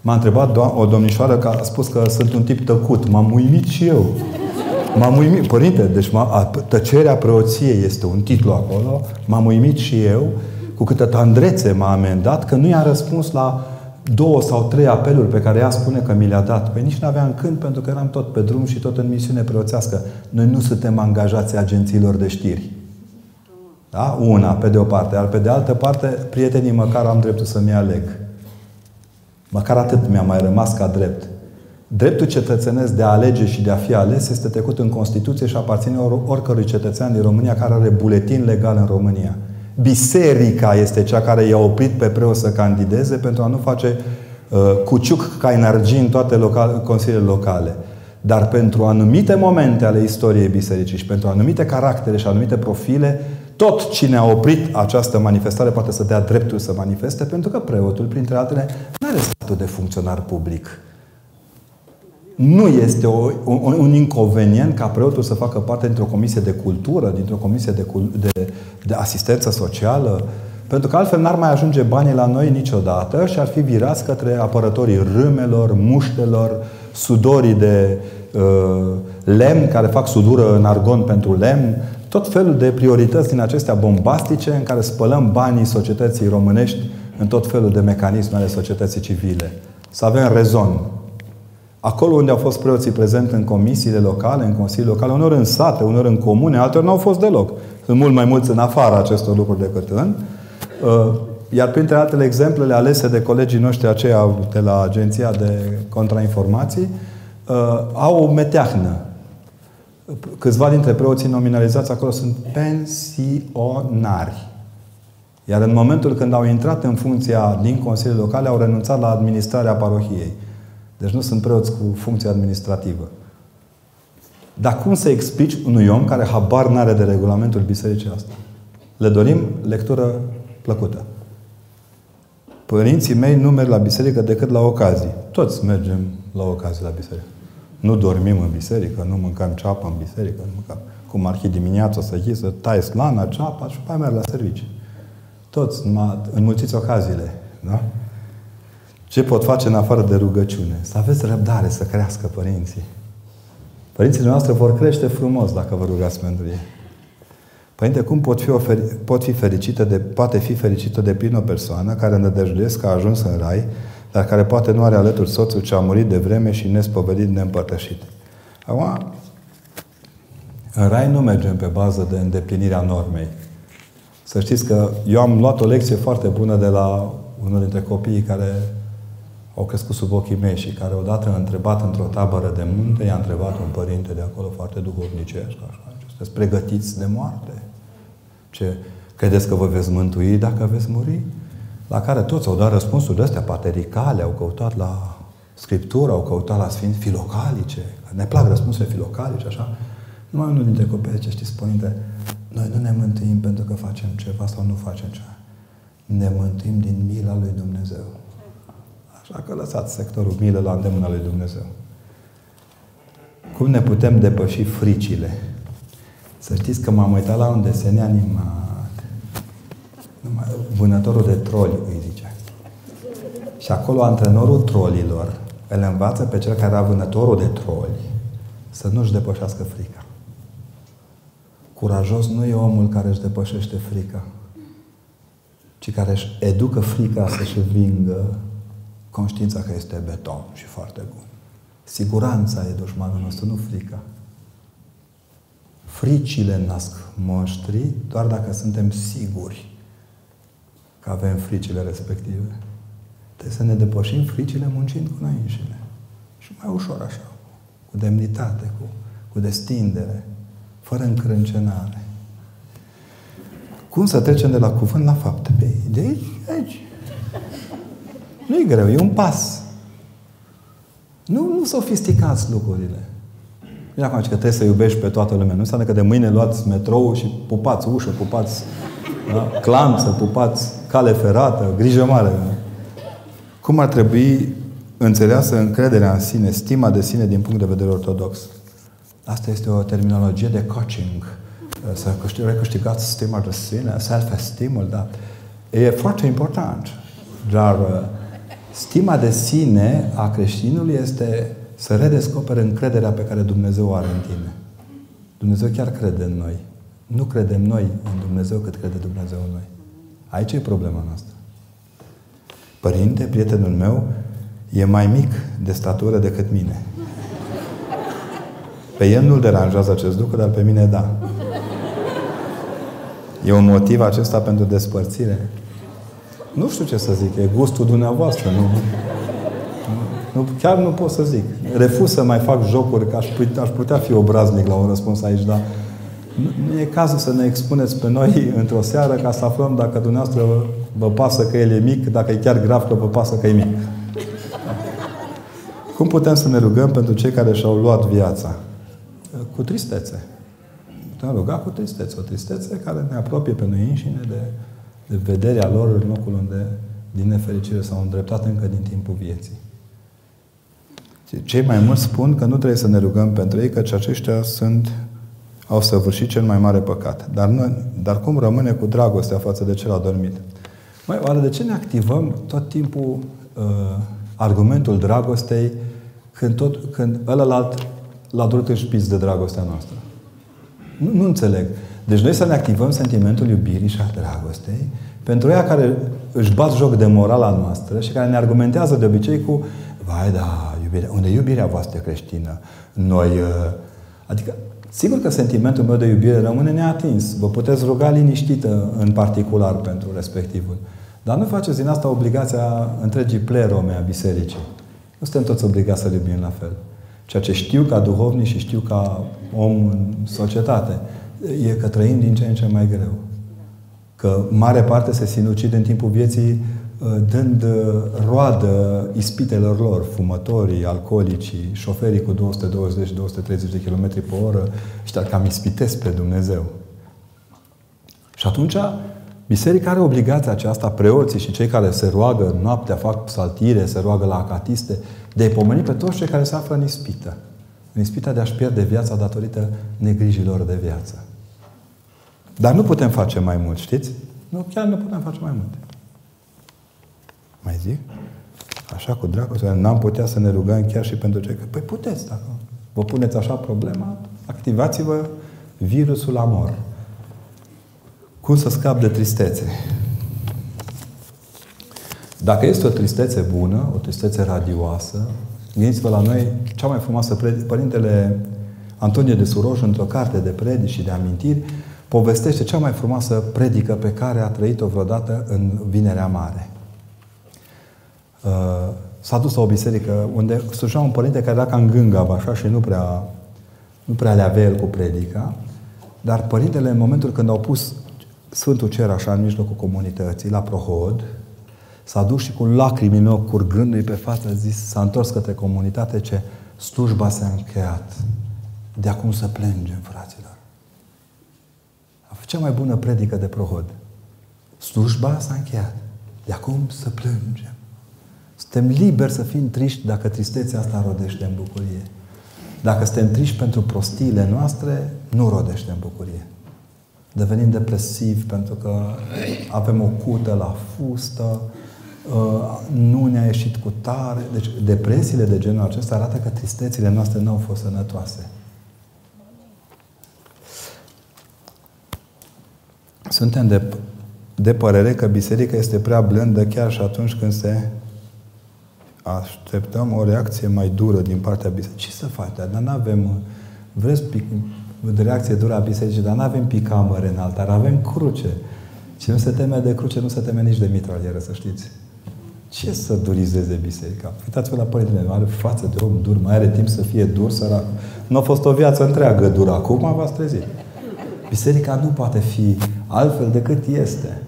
M-a întrebat o domnișoară că a spus că sunt un tip tăcut. M-am uimit și eu. M-am uimit, părinte, deci a, tăcerea preoției este un titlu acolo. M-am uimit și eu cu câtă tandrețe m-a amendat că nu i-a răspuns la două sau trei apeluri pe care ea spune că mi le-a dat. Păi nici nu aveam când pentru că eram tot pe drum și tot în misiune preoțească. Noi nu suntem angajați agențiilor de știri. Da? Una, pe de o parte. Iar pe de altă parte, prietenii măcar am dreptul să-mi aleg. Măcar atât mi-a mai rămas ca drept. Dreptul cetățenesc de a alege și de a fi ales este trecut în Constituție și aparține or- oricărui cetățean din România care are buletin legal în România. Biserica este cea care i-a oprit pe preot să candideze pentru a nu face uh, cuciuc ca energie în toate local, consiliile locale. Dar pentru anumite momente ale istoriei bisericii și pentru anumite caractere și anumite profile, tot cine a oprit această manifestare poate să dea dreptul să manifeste, pentru că preotul, printre altele, nu are statul de funcționar public nu este o, un, un inconvenient ca preotul să facă parte dintr-o comisie de cultură, dintr-o comisie de, de, de asistență socială, pentru că altfel n-ar mai ajunge banii la noi niciodată și ar fi virați către apărătorii râmelor, muștelor, sudorii de uh, lemn, care fac sudură în argon pentru lemn, tot felul de priorități din acestea bombastice în care spălăm banii societății românești în tot felul de mecanisme ale societății civile. Să avem rezon. Acolo unde au fost preoții prezent în comisiile locale, în consilii locale, uneori în sate, uneori în comune, alteori nu au fost deloc. Sunt mult mai mulți în afara acestor lucruri decât în. Uh, iar printre altele exemplele alese de colegii noștri aceia de la Agenția de Contrainformații, uh, au o meteahnă. Câțiva dintre preoții nominalizați acolo sunt pensionari. Iar în momentul când au intrat în funcția din Consiliul Locale, au renunțat la administrarea parohiei. Deci nu sunt preoți cu funcție administrativă. Dar cum să explici unui om care habar n-are de regulamentul bisericii asta? Le dorim lectură plăcută. Părinții mei nu merg la biserică decât la ocazii. Toți mergem la ocazii la biserică. Nu dormim în biserică, nu mâncăm ceapă în biserică, nu mâncăm. Cum ar fi dimineața să iei, să tai slana, ceapa și după merg la servicii. Toți, numai înmulțiți ocaziile. Da? Ce pot face în afară de rugăciune? Să aveți răbdare să crească părinții. Părinții noastre vor crește frumos dacă vă rugați pentru ei. Părinte, cum pot fi, oferi, pot fi fericită de, poate fi fericită de plin o persoană care îndădăjduiesc că a ajuns în rai, dar care poate nu are alături soțul ce a murit de vreme și nespovedit neîmpărtășit. Acum, în rai nu mergem pe bază de îndeplinirea normei. Să știți că eu am luat o lecție foarte bună de la unul dintre copiii care au crescut sub ochii mei și care odată a întrebat într-o tabără de munte, i-a întrebat un părinte de acolo foarte duhovnicesc, așa, sunteți pregătiți de moarte? Ce, credeți că vă veți mântui dacă veți muri? La care toți au dat răspunsuri de astea patericale, au căutat la Scriptură, au căutat la Sfinți filocalice. Ne plac răspunsurile filocalice, așa. Numai unul dintre copii ce știți, Părinte, noi nu ne mântuim pentru că facem ceva sau nu facem ceva. Ne mântuim din mila lui Dumnezeu. Așa că lăsați sectorul milă la îndemâna lui Dumnezeu. Cum ne putem depăși fricile? Să știți că m-am uitat la un desen animat. Vânătorul de troli, îi zice. Și acolo antrenorul trolilor îl învață pe cel care era vânătorul de troli să nu-și depășească frica. Curajos nu e omul care își depășește frica, ci care își educă frica să-și vingă conștiința că este beton și foarte bun. Siguranța e dușmanul nostru, nu frica. Fricile nasc monștri doar dacă suntem siguri că avem fricile respective. Trebuie să ne depășim fricile muncind cu noi înșine. Și mai ușor așa, cu demnitate, cu, cu destindere, fără încrâncenare. Cum să trecem de la cuvânt la fapte? Pe de aici, aici. Nu e greu, e un pas. Nu, nu sofisticați lucrurile. Nu acum că trebuie să iubești pe toată lumea. Nu înseamnă că de mâine luați metrou și pupați ușă, pupați da? clanță, pupați cale ferată, grijă mare. Da? Cum ar trebui înțeleasă încrederea în sine, stima de sine din punct de vedere ortodox? Asta este o terminologie de coaching. Să recâștigați stima de sine, self-esteem-ul, da. E foarte important. Dar uh, stima de sine a creștinului este să redescopere încrederea pe care Dumnezeu o are în tine. Dumnezeu chiar crede în noi. Nu credem noi în Dumnezeu cât crede Dumnezeu în noi. Aici e problema noastră. Părinte, prietenul meu, e mai mic de statură decât mine. Pe el nu-l deranjează acest lucru, dar pe mine da. E un motiv acesta pentru despărțire? Nu știu ce să zic, e gustul dumneavoastră, nu? Nu, chiar nu pot să zic. Refuz să mai fac jocuri, că aș putea, aș putea fi obraznic la un răspuns aici, dar nu, nu e cazul să ne expuneți pe noi într-o seară ca să aflăm dacă dumneavoastră vă pasă că el e mic, dacă e chiar grav că vă pasă că e mic. Cum putem să ne rugăm pentru cei care și-au luat viața? Cu tristețe. Putem ruga cu tristețe. O tristețe care ne apropie pe noi înșine de, de vederea lor în locul unde, din nefericire, s-au îndreptat încă din timpul vieții. Cei mai mulți spun că nu trebuie să ne rugăm pentru ei, căci aceștia sunt, au săvârșit cel mai mare păcat. Dar, nu, dar cum rămâne cu dragostea față de cel adormit? Mai oare de ce ne activăm tot timpul uh, argumentul dragostei când, tot, când ălălalt l-a durut în șpiț de dragostea noastră? Nu, nu înțeleg. Deci noi să ne activăm sentimentul iubirii și a dragostei pentru ea care își bat joc de morala noastră și care ne argumentează de obicei cu vai, da, iubirea, unde e iubirea voastră creștină? Noi, uh, adică, sigur că sentimentul meu de iubire rămâne neatins. Vă puteți ruga liniștită în particular pentru respectivul. Dar nu faceți din asta obligația întregii plerome a bisericii. Nu suntem toți obligați să iubim la fel. Ceea ce știu ca duhovnic și știu ca om în societate e că trăim din ce în ce mai greu. Că mare parte se sinucide în timpul vieții Uh, dând uh, roadă ispitelor lor, fumătorii, alcoolicii, șoferii cu 220-230 de km pe oră, ăștia cam ispitesc pe Dumnezeu. Și atunci Biserica are obligația aceasta, preoții și cei care se roagă noaptea, fac psaltire, se roagă la acatiste, de a pomeni pe toți cei care se află în ispită. În ispita de a-și pierde viața datorită negrijilor de viață. Dar nu putem face mai mult, știți? Nu, chiar nu putem face mai mult. Mai zic? Așa cu dragoste, n-am putea să ne rugăm chiar și pentru cei că... Păi puteți, dacă vă puneți așa problema, activați-vă virusul amor. Cum să scap de tristețe? Dacă este o tristețe bună, o tristețe radioasă, gândiți-vă la noi, cea mai frumoasă predică, Părintele Antonie de Suroj, într-o carte de predici și de amintiri, povestește cea mai frumoasă predică pe care a trăit-o vreodată în Vinerea Mare. Uh, s-a dus la o biserică unde slujea un părinte care era ca în gângav, așa, și nu prea, nu prea le avea el cu predica, dar părintele, în momentul când au pus Sfântul Cer așa în mijlocul comunității, la prohod, s-a dus și cu lacrimi în ochi, curgându-i pe față, a zis, s-a întors către comunitate ce slujba s-a încheiat. De acum să plângem, fraților. A fost cea mai bună predică de prohod. Slujba s-a încheiat. De acum să plângem. Suntem liberi să fim triști dacă tristețea asta rodește în bucurie. Dacă suntem triști pentru prostiile noastre, nu rodește în bucurie. Devenim depresivi pentru că avem o cută la fustă, uh, nu ne-a ieșit cu tare. Deci depresiile de genul acesta arată că tristețile noastre nu au fost sănătoase. Suntem de, de părere că biserica este prea blândă chiar și atunci când se așteptăm o reacție mai dură din partea bisericii. Ce să faci? Dar nu avem... Vreți pic, de reacție dură a bisericii, dar nu avem picamăre în altar, avem cruce. Cine nu se teme de cruce, nu se teme nici de mitralieră, să știți. Ce să durizeze biserica? Uitați-vă la părintele meu, are față de om dur, mai are timp să fie dur, sărac. Nu a fost o viață întreagă dură, acum v-ați trezit. Biserica nu poate fi altfel decât este.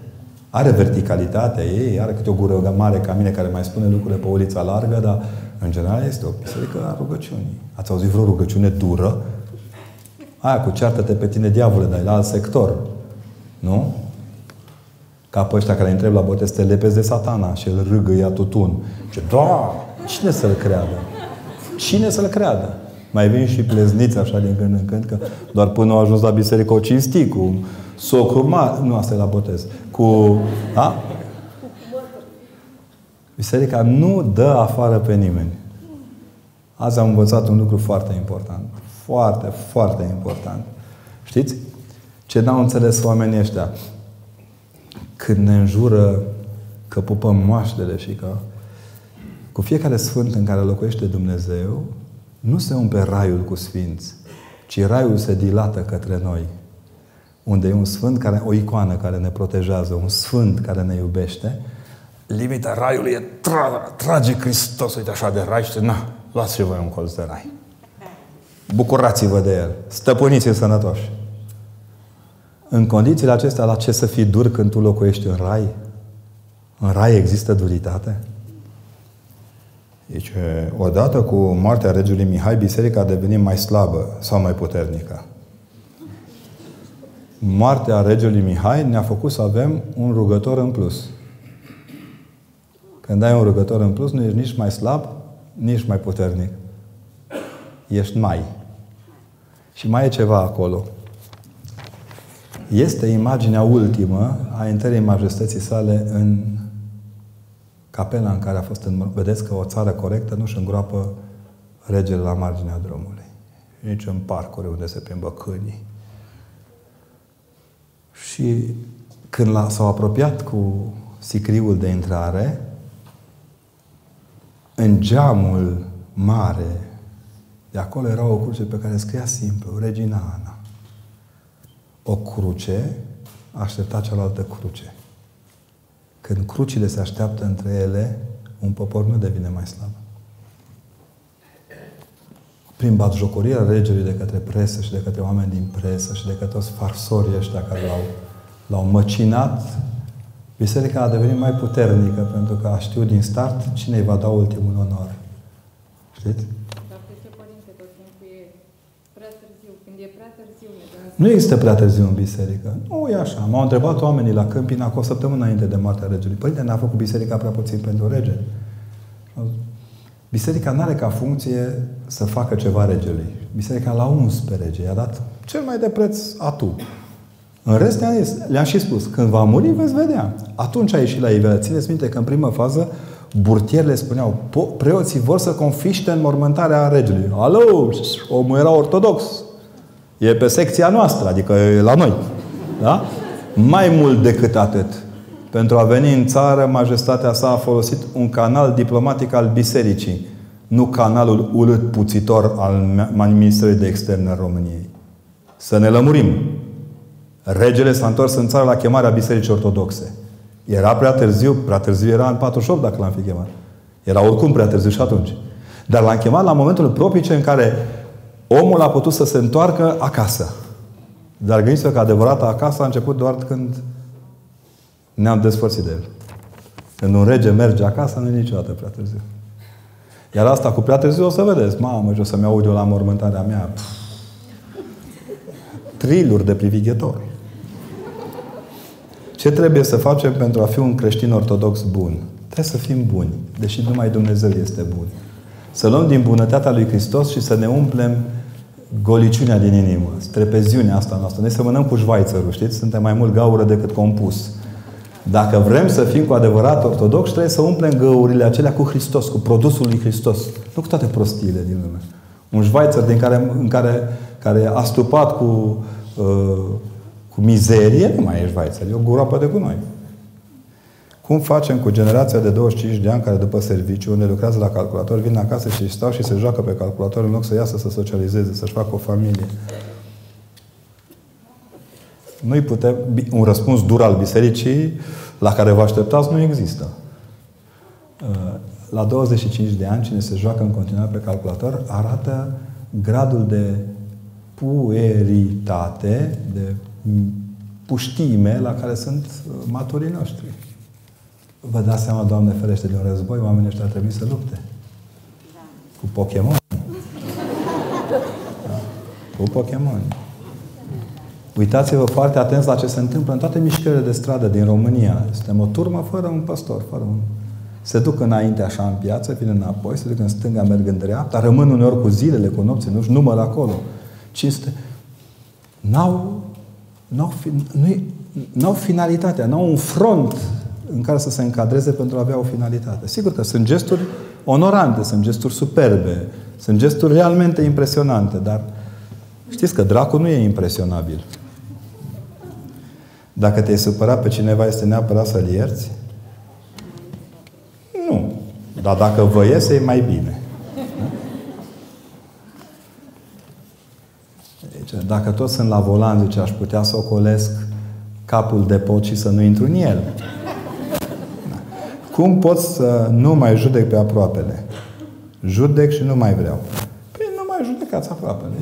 Are verticalitatea ei, are câte o gură mare ca mine care mai spune lucrurile pe ulița largă, dar în general este o biserică a rugăciunii. Ați auzit vreo rugăciune dură? Aia cu ceartă-te pe tine, diavole, dar e la alt sector. Nu? Ca pe ăștia care întreb la botez, te lepezi de satana și îl râgă ia tutun. Ce, da, cine să-l creadă? Cine să-l creadă? Mai vin și plezniți așa din când în când, că doar până au ajuns la biserică o cinsti cu socru mare. Nu, asta e la botez. Cu... Da? Biserica nu dă afară pe nimeni. Azi am învățat un lucru foarte important. Foarte, foarte important. Știți? Ce n-au înțeles oamenii ăștia? Când ne înjură că pupăm moaștele și că cu fiecare sfânt în care locuiește Dumnezeu, nu se umple raiul cu sfinți, ci raiul se dilată către noi. Unde e un sfânt, care, o icoană care ne protejează, un sfânt care ne iubește, limita raiului e tra, trage Hristos, uite așa de rai și na, luați și voi un colț de rai. Bucurați-vă de el. Stăpâniți-l sănătoși. În condițiile acestea, la ce să fii dur când tu locuiești în rai? În rai există duritate? Deci, odată cu moartea regelui Mihai, biserica a devenit mai slabă sau mai puternică. Moartea regelui Mihai ne-a făcut să avem un rugător în plus. Când ai un rugător în plus, nu ești nici mai slab, nici mai puternic. Ești mai. Și mai e ceva acolo. Este imaginea ultimă a intrării majestății sale în capela în care a fost în... Vedeți că o țară corectă nu-și îngroapă regele la marginea drumului. Nici în parcuri unde se plimbă câinii. Și când s-au apropiat cu sicriul de intrare, în geamul mare de acolo era o cruce pe care scria simplu, Regina Ana. O cruce aștepta cealaltă cruce. Când crucile se așteaptă între ele, un popor nu devine mai slab. Prin batjocorirea regelui de către presă și de către oameni din presă și de către toți farsorii ăștia care l-au, l-au măcinat, biserica a devenit mai puternică pentru că a știut din start cine îi va da ultimul onor. Știți? Dar de ce, părinte, tot timpul e prea târziu? Când e prea târziu, ne dăm Nu există prea târziu în biserică. Nu e așa. M-au întrebat oamenii la Câmpina cu o săptămână înainte de moartea regelui. Părinte, ne-a făcut biserica prea puțin pentru rege. Biserica nu are ca funcție să facă ceva regelui. Biserica l-a uns pe rege. I-a dat cel mai de preț atu. În rest le-am și spus, când va muri, veți vedea. Atunci a ieșit la Iveală. Țineți minte că în primă fază burtierele spuneau, preoții vor să confiște în mormântarea regelui. Alo, omul era ortodox. E pe secția noastră, adică e la noi. Da? Mai mult decât atât. Pentru a veni în țară, majestatea sa a folosit un canal diplomatic al bisericii, nu canalul urât puțitor al Ministerului de Externe al României. Să ne lămurim. Regele s-a întors în țară la chemarea Bisericii Ortodoxe. Era prea târziu, prea târziu era în 48 dacă l-am fi chemat. Era oricum prea târziu și atunci. Dar l-am chemat la momentul propice în care omul a putut să se întoarcă acasă. Dar gândiți-vă că adevărata acasă a început doar când ne-am despărțit de el. Când un rege merge acasă, nu e niciodată prea târziu. Iar asta cu prea târziu o să vedeți. Mamă, și o să-mi aud eu la mormântarea mea. Triluri de privighetori. Ce trebuie să facem pentru a fi un creștin ortodox bun? Trebuie să fim buni, deși numai Dumnezeu este bun. Să luăm din bunătatea lui Hristos și să ne umplem goliciunea din inimă, strepeziunea asta noastră. Noi mânăm cu șvaițărul, știți? Suntem mai mult gaură decât compus. Dacă vrem să fim cu adevărat ortodoxi, trebuie să umplem găurile acelea cu Hristos, cu produsul lui Hristos. Nu cu toate prostiile din lume. Un șvaițăr din care, în care, care a stupat cu uh, cu mizerie, nu mai ești vaițel. E o groapă de gunoi. Cum facem cu generația de 25 de ani care după serviciu, unde lucrează la calculator, vin acasă și stau și se joacă pe calculator în loc să iasă să socializeze, să-și facă o familie? Nu-i putem... Un răspuns dur al bisericii la care vă așteptați nu există. Uh, la 25 de ani, cine se joacă în continuare pe calculator, arată gradul de pueritate, de puștiime la care sunt uh, maturii noștri. Vă dați seama, Doamne ferește, de un război, oamenii ăștia ar trebui să lupte. Cu Pokémon. Da. Cu Pokémon. Uitați-vă foarte atenți la ce se întâmplă în toate mișcările de stradă din România. Suntem o turmă fără un păstor, fără un... Se duc înainte așa în piață, vin înapoi, se duc în stânga, merg în dreapta, rămân uneori cu zilele, cu nopți, nu-și număr acolo. 500. N-au n-au, n-au finalitatea, n-au un front în care să se încadreze pentru a avea o finalitate. Sigur că sunt gesturi onorante, sunt gesturi superbe, sunt gesturi realmente impresionante, dar știți că dracul nu e impresionabil. Dacă te-ai supărat pe cineva, este neapărat să-l ierți? Nu. Dar dacă vă iese, e mai bine. Zice, dacă toți sunt la volan, zice, aș putea să ocolesc capul de pot și să nu intru în el. Da. Cum pot să nu mai judec pe aproapele? Judec și nu mai vreau. Păi nu mai judecați aproapele.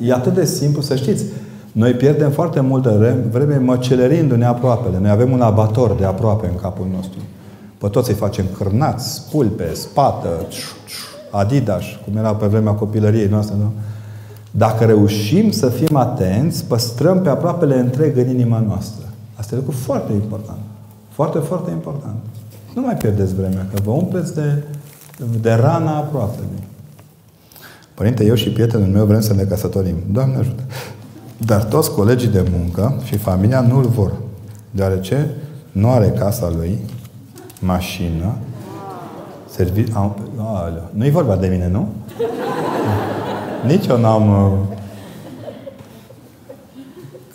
E atât de simplu să știți. Noi pierdem foarte multă vreme măcelerindu-ne aproapele. Noi avem un abator de aproape în capul nostru. Pe toți îi facem cârnați, pulpe, spată, adidas, cum era pe vremea copilăriei noastre, nu? Dacă reușim să fim atenți, păstrăm pe aproapele întreg în inima noastră. Asta e lucru foarte important. Foarte, foarte important. Nu mai pierdeți vremea, că vă umpleți de, de rana aproape. Părinte, eu și prietenul meu vrem să ne căsătorim. Doamne ajută! Dar toți colegii de muncă și familia nu-l vor. Deoarece nu are casa lui, mașină, serviciu... Nu e vorba de mine, nu? Nici eu n-am uh,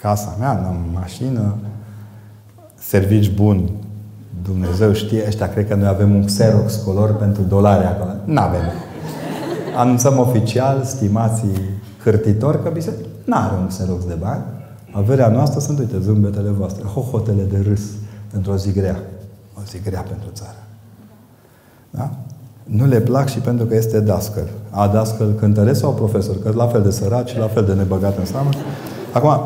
casa mea, n-am mașină, servici bun. Dumnezeu știe, ăștia cred că noi avem un Xerox color pentru dolari acolo. N-avem. Anunțăm oficial, stimații hârtitori, că biserica n-are un Xerox de bani. Averea noastră sunt, uite, zâmbetele voastre, hohotele de râs pentru o zi grea. O zi grea pentru țară. Da? nu le plac și pentru că este dascăl. A dascăl cântăresc sau profesor? Că la fel de săraci, la fel de nebăgat în seamă. Acum,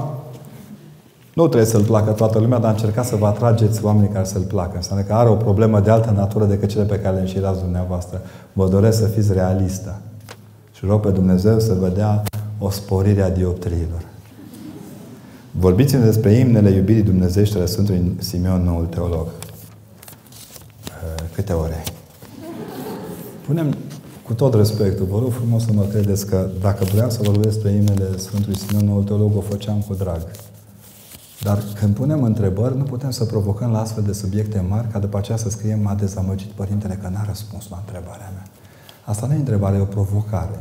nu trebuie să-l placă toată lumea, dar încercați să vă atrageți oamenii care să-l placă. Înseamnă că are o problemă de altă natură decât cele pe care le înșirați dumneavoastră. Vă doresc să fiți realistă. Și rog pe Dumnezeu să vă dea o sporire a dioptriilor. Vorbiți-ne despre imnele iubirii dumnezeiești ale Sfântului Simeon, noul teolog. Uh, câte ore? Punem cu tot respectul, vă rog frumos să mă credeți că dacă vreau să vorbesc despre imnele Sfântului Simeon, noul teolog, o făceam cu drag. Dar când punem întrebări, nu putem să provocăm la astfel de subiecte mari, ca după aceea să scriem m-a dezamăgit părintele că n-a răspuns la întrebarea mea. Asta nu e întrebare, e o provocare.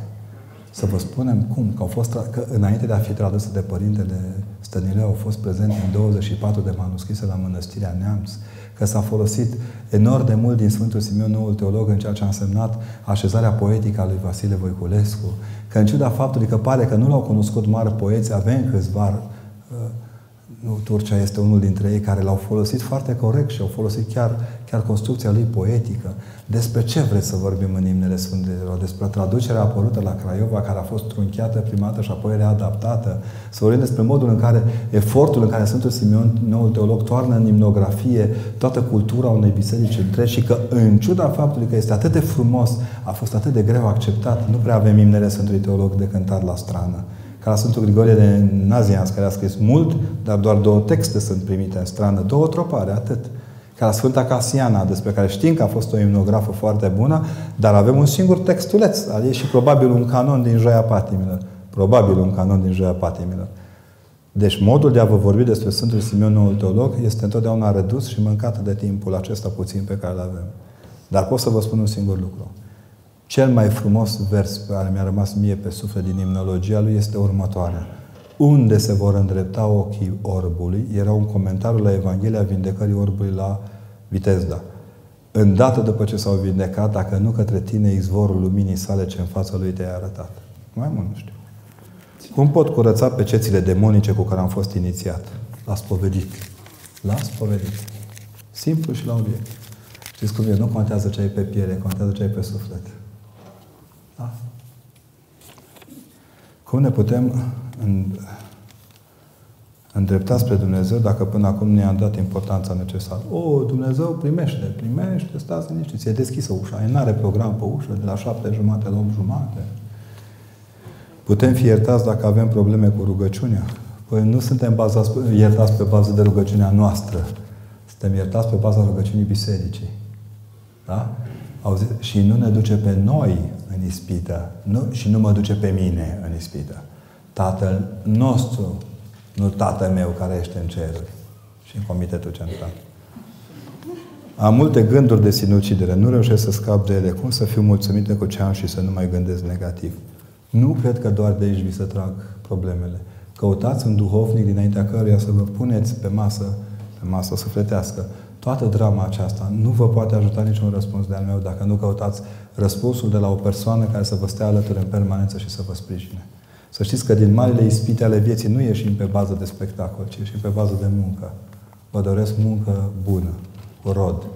Să vă spunem cum, că au fost, că înainte de a fi tradusă de părintele Stănileu, au fost prezente în 24 de manuscrise la Mănăstirea Neamț, că s-a folosit enorm de mult din Sfântul Simeon, noul teolog, în ceea ce a însemnat așezarea poetică a lui Vasile Voiculescu, că în ciuda faptului că pare că nu l-au cunoscut mari poeți, avem câțiva uh, nu, Turcia este unul dintre ei care l-au folosit foarte corect și au folosit chiar, chiar construcția lui poetică. Despre ce vreți să vorbim în imnele Sfântelor? Despre traducerea apărută la Craiova, care a fost trunchiată prima dată și apoi readaptată. Să vorbim despre modul în care efortul în care Sfântul Simeon, noul teolog, toarnă în imnografie toată cultura unei biserici întregi și că, în ciuda faptului că este atât de frumos, a fost atât de greu acceptat, nu prea avem imnele Sfântului Teolog de cântat la strană ca la Sfântul Grigorie de Nazianz, care a scris mult, dar doar două texte sunt primite în strană, două tropare, atât. Ca la Sfânta Casiana, despre care știm că a fost o imnografă foarte bună, dar avem un singur textuleț al ei și probabil un canon din Joia Patimilor. Probabil un canon din Joia Patimilor. Deci modul de a vă vorbi despre Sfântul Simeon, noul teolog, este întotdeauna redus și mâncat de timpul acesta puțin pe care îl avem. Dar pot să vă spun un singur lucru. Cel mai frumos vers care mi-a rămas mie pe suflet din imnologia lui este următoarea. Unde se vor îndrepta ochii orbului? Era un comentariu la Evanghelia Vindecării orbului la Vitezda. Îndată după ce s-au vindecat, dacă nu către tine izvorul luminii sale ce în fața lui te-ai arătat. Mai mult nu știu. Cum pot curăța pe cețile demonice cu care am fost inițiat? L-a spovedit. L-a spovedit. Simplu și la obiect. Știți cum e? Nu contează ce ai pe piele, contează ce ai pe suflet. Cum ne putem îndrepta spre Dumnezeu dacă până acum ne-a dat importanța necesară? O, Dumnezeu primește, primește, stați liniștiți, e deschisă ușa, nu are program pe ușă de la șapte jumate la opt jumate. Putem fi iertați dacă avem probleme cu rugăciunea? Păi nu suntem bazați, iertați pe bază de rugăciunea noastră. Suntem iertați pe baza rugăciunii bisericii. Da? Auzi? Și nu ne duce pe noi în ispită. Nu, și nu mă duce pe mine în ispită. Tatăl nostru, nu Tatăl meu care ești în ceruri și în Comitetul Central. Am multe gânduri de sinucidere. Nu reușesc să scap de ele. Cum să fiu mulțumită cu ce am și să nu mai gândesc negativ? Nu cred că doar de aici vi se trag problemele. Căutați un duhovnic dinaintea căruia să vă puneți pe masă, pe masă sufletească, toată drama aceasta nu vă poate ajuta niciun răspuns de al meu dacă nu căutați răspunsul de la o persoană care să vă stea alături în permanență și să vă sprijine. Să știți că din marile ispite ale vieții nu ieșim pe bază de spectacol, ci ieșim pe bază de muncă. Vă doresc muncă bună, cu rod.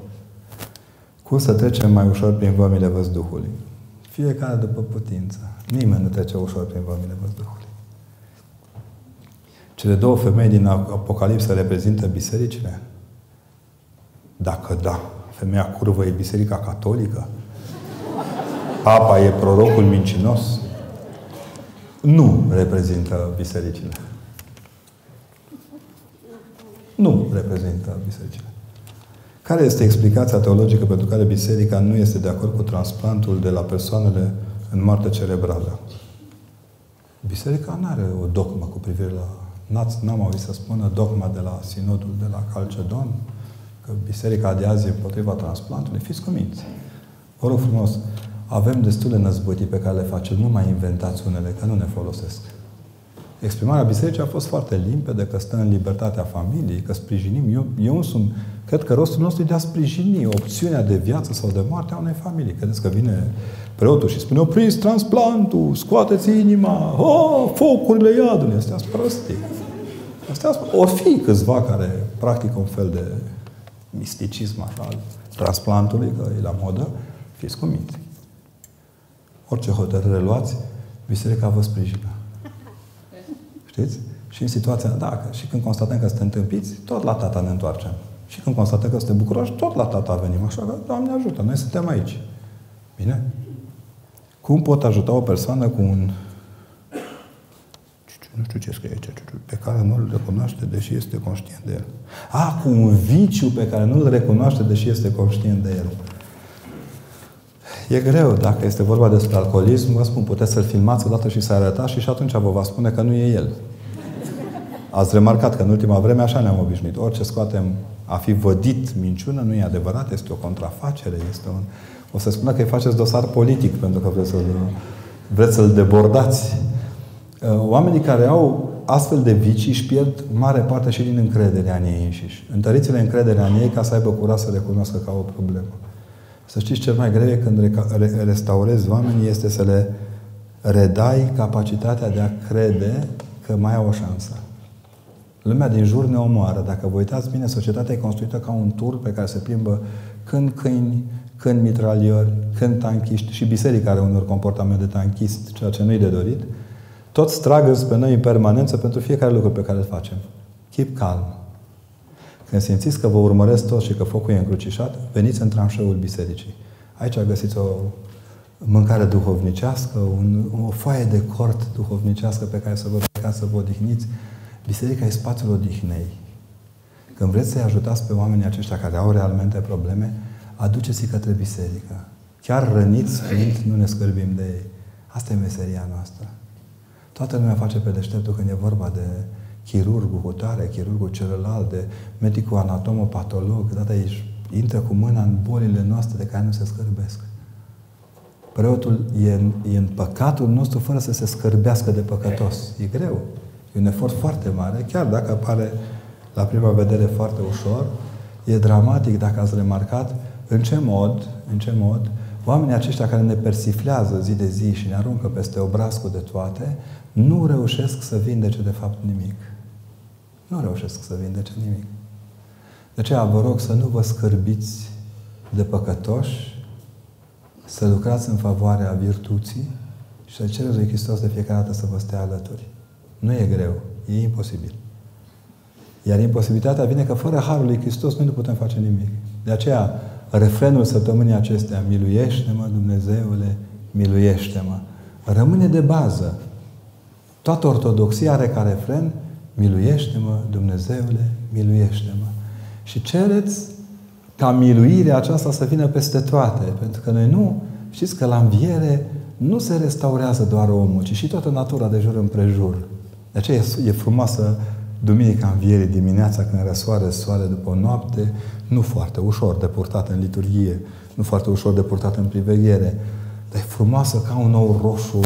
Cum să trecem mai ușor prin vămile văzduhului? Fiecare după putință. Nimeni nu trece ușor prin vămile văzduhului. Cele două femei din Apocalipsă reprezintă bisericile? Dacă da, femeia curvă e Biserica Catolică? Papa e prorocul mincinos? Nu reprezintă bisericile. Nu reprezintă bisericile. Care este explicația teologică pentru care biserica nu este de acord cu transplantul de la persoanele în moarte cerebrală? Biserica nu are o dogmă cu privire la... N-am auzit să spună dogma de la sinodul de la Calcedon, că biserica de azi e împotriva transplantului. Fiți cuminți. Vă rog frumos, avem destule năzbâtii pe care le facem. Nu mai inventați unele, că nu ne folosesc. Exprimarea bisericii a fost foarte limpede, că stă în libertatea familiei, că sprijinim. Eu, eu însumi, cred că rostul nostru e de a sprijini opțiunea de viață sau de moarte a unei familii. Credeți că vine preotul și spune, opriți transplantul, scoateți inima, oh, focurile iadului. Astea sunt prostii. Astea o fi câțiva care practică un fel de misticism așa, al transplantului, că e la modă, fiți cuminți. Orice hotărâre luați, biserica vă sprijină. Știți? Și în situația, da, și când constatăm că suntem întâmpiți, tot la tata ne întoarcem. Și când constatăm că suntem bucuroși, tot la tata venim. Așa că, Doamne ajută, noi suntem aici. Bine? Cum pot ajuta o persoană cu un nu știu ce scrie aici, pe care nu îl recunoaște, deși este conștient de el. A, cu un viciu pe care nu îl recunoaște, deși este conștient de el. E greu. Dacă este vorba despre alcoolism, vă spun, puteți să-l filmați odată și să arătați și și atunci vă va spune că nu e el. Ați remarcat că în ultima vreme așa ne-am obișnuit. Orice scoatem a fi vădit minciună nu e adevărat, este o contrafacere, este un... O să spună că îi faceți dosar politic pentru că vreți să-l, vreți să-l debordați. Uh, oamenii care au astfel de vicii își pierd mare parte și din încrederea în ei înșiși. Întăriți-le încrederea în ei ca să aibă curaj să recunoască ca o problemă. Să știți, cel mai greu e când restaurezi oamenii este să le redai capacitatea de a crede că mai au o șansă. Lumea din jur ne omoară. Dacă vă uitați bine, societatea e construită ca un tur pe care se plimbă când câini, când mitraliori, când tanchiști și biserica are unor comportament de tanchist, ceea ce nu-i de dorit. Toți stragă pe noi în permanență pentru fiecare lucru pe care îl facem. Keep calm. Când simțiți că vă urmăresc toți și că focul e încrucișat, veniți în tranșeul bisericii. Aici găsiți o mâncare duhovnicească, un, o foaie de cort duhovnicească pe care să vă plecați să vă odihniți. Biserica e spațiul odihnei. Când vreți să-i ajutați pe oamenii aceștia care au realmente probleme, aduceți-i către biserică. Chiar răniți fiind, nu ne scârbim de ei. Asta e meseria noastră. Toată lumea face pe deșteptul când e vorba de chirurgul hotare, chirurgul celălalt, de medicul anatomopatolog, data ești, intră cu mâna în bolile noastre de care nu se scârbesc. Preotul e în, e în păcatul nostru fără să se scârbească de păcătos. E greu. E un efort foarte mare, chiar dacă apare la prima vedere foarte ușor, e dramatic dacă ați remarcat în ce mod, în ce mod oamenii aceștia care ne persiflează zi de zi și ne aruncă peste obrazul de toate, nu reușesc să vindece de fapt nimic. Nu reușesc să vindece nimic. De aceea vă rog să nu vă scârbiți de păcătoși, să lucrați în favoarea virtuții și să cereți lui Hristos de fiecare dată să vă stea alături. Nu e greu, e imposibil. Iar imposibilitatea vine că fără Harul lui Hristos noi nu putem face nimic. De aceea, refrenul săptămânii acestea, miluiește-mă, Dumnezeule, miluiește-mă, rămâne de bază. Toată ortodoxia are ca refren, miluiește-mă, Dumnezeule, miluiește-mă. Și cereți ca miluirea aceasta să vină peste toate. Pentru că noi nu, știți că la înviere nu se restaurează doar omul, ci și toată natura de jur împrejur. De aceea e frumoasă Duminica Învierii dimineața când răsoare soare după o noapte, nu foarte ușor de purtat în liturghie, nu foarte ușor de purtat în priveghere, dar e frumoasă ca un nou roșu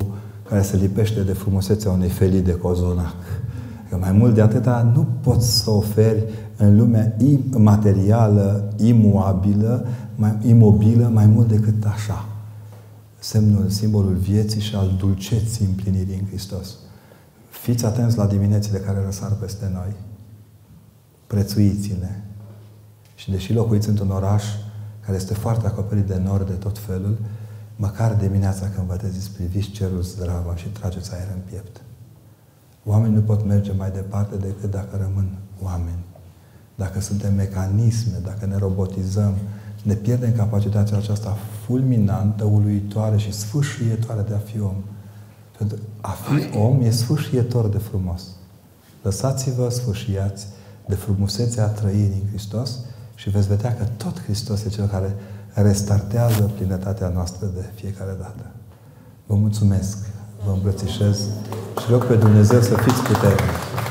care se lipește de frumusețea unei felii de cozonac. Că mai mult de atâta nu poți să oferi în lumea imaterială, imuabilă, mai, imobilă, mai mult decât așa. Semnul, simbolul vieții și al dulceții împlinirii în Hristos. Fiți atenți la diminețile care răsar peste noi. Prețuiți-le. Și deși locuiți într-un oraș care este foarte acoperit de nori de tot felul, măcar dimineața când vă treziți, priviți cerul zdravă și trageți aer în piept. Oamenii nu pot merge mai departe decât dacă rămân oameni. Dacă suntem mecanisme, dacă ne robotizăm, ne pierdem capacitatea aceasta fulminantă, uluitoare și sfâșietoare de a fi om. Pentru a fi om e sfâșietor de frumos. Lăsați-vă sfâșiați de frumusețea trăirii în Hristos și veți vedea că tot Hristos e Cel care restartează plinătatea noastră de fiecare dată. Vă mulțumesc, vă îmbrățișez și rog pe Dumnezeu să fiți puternici.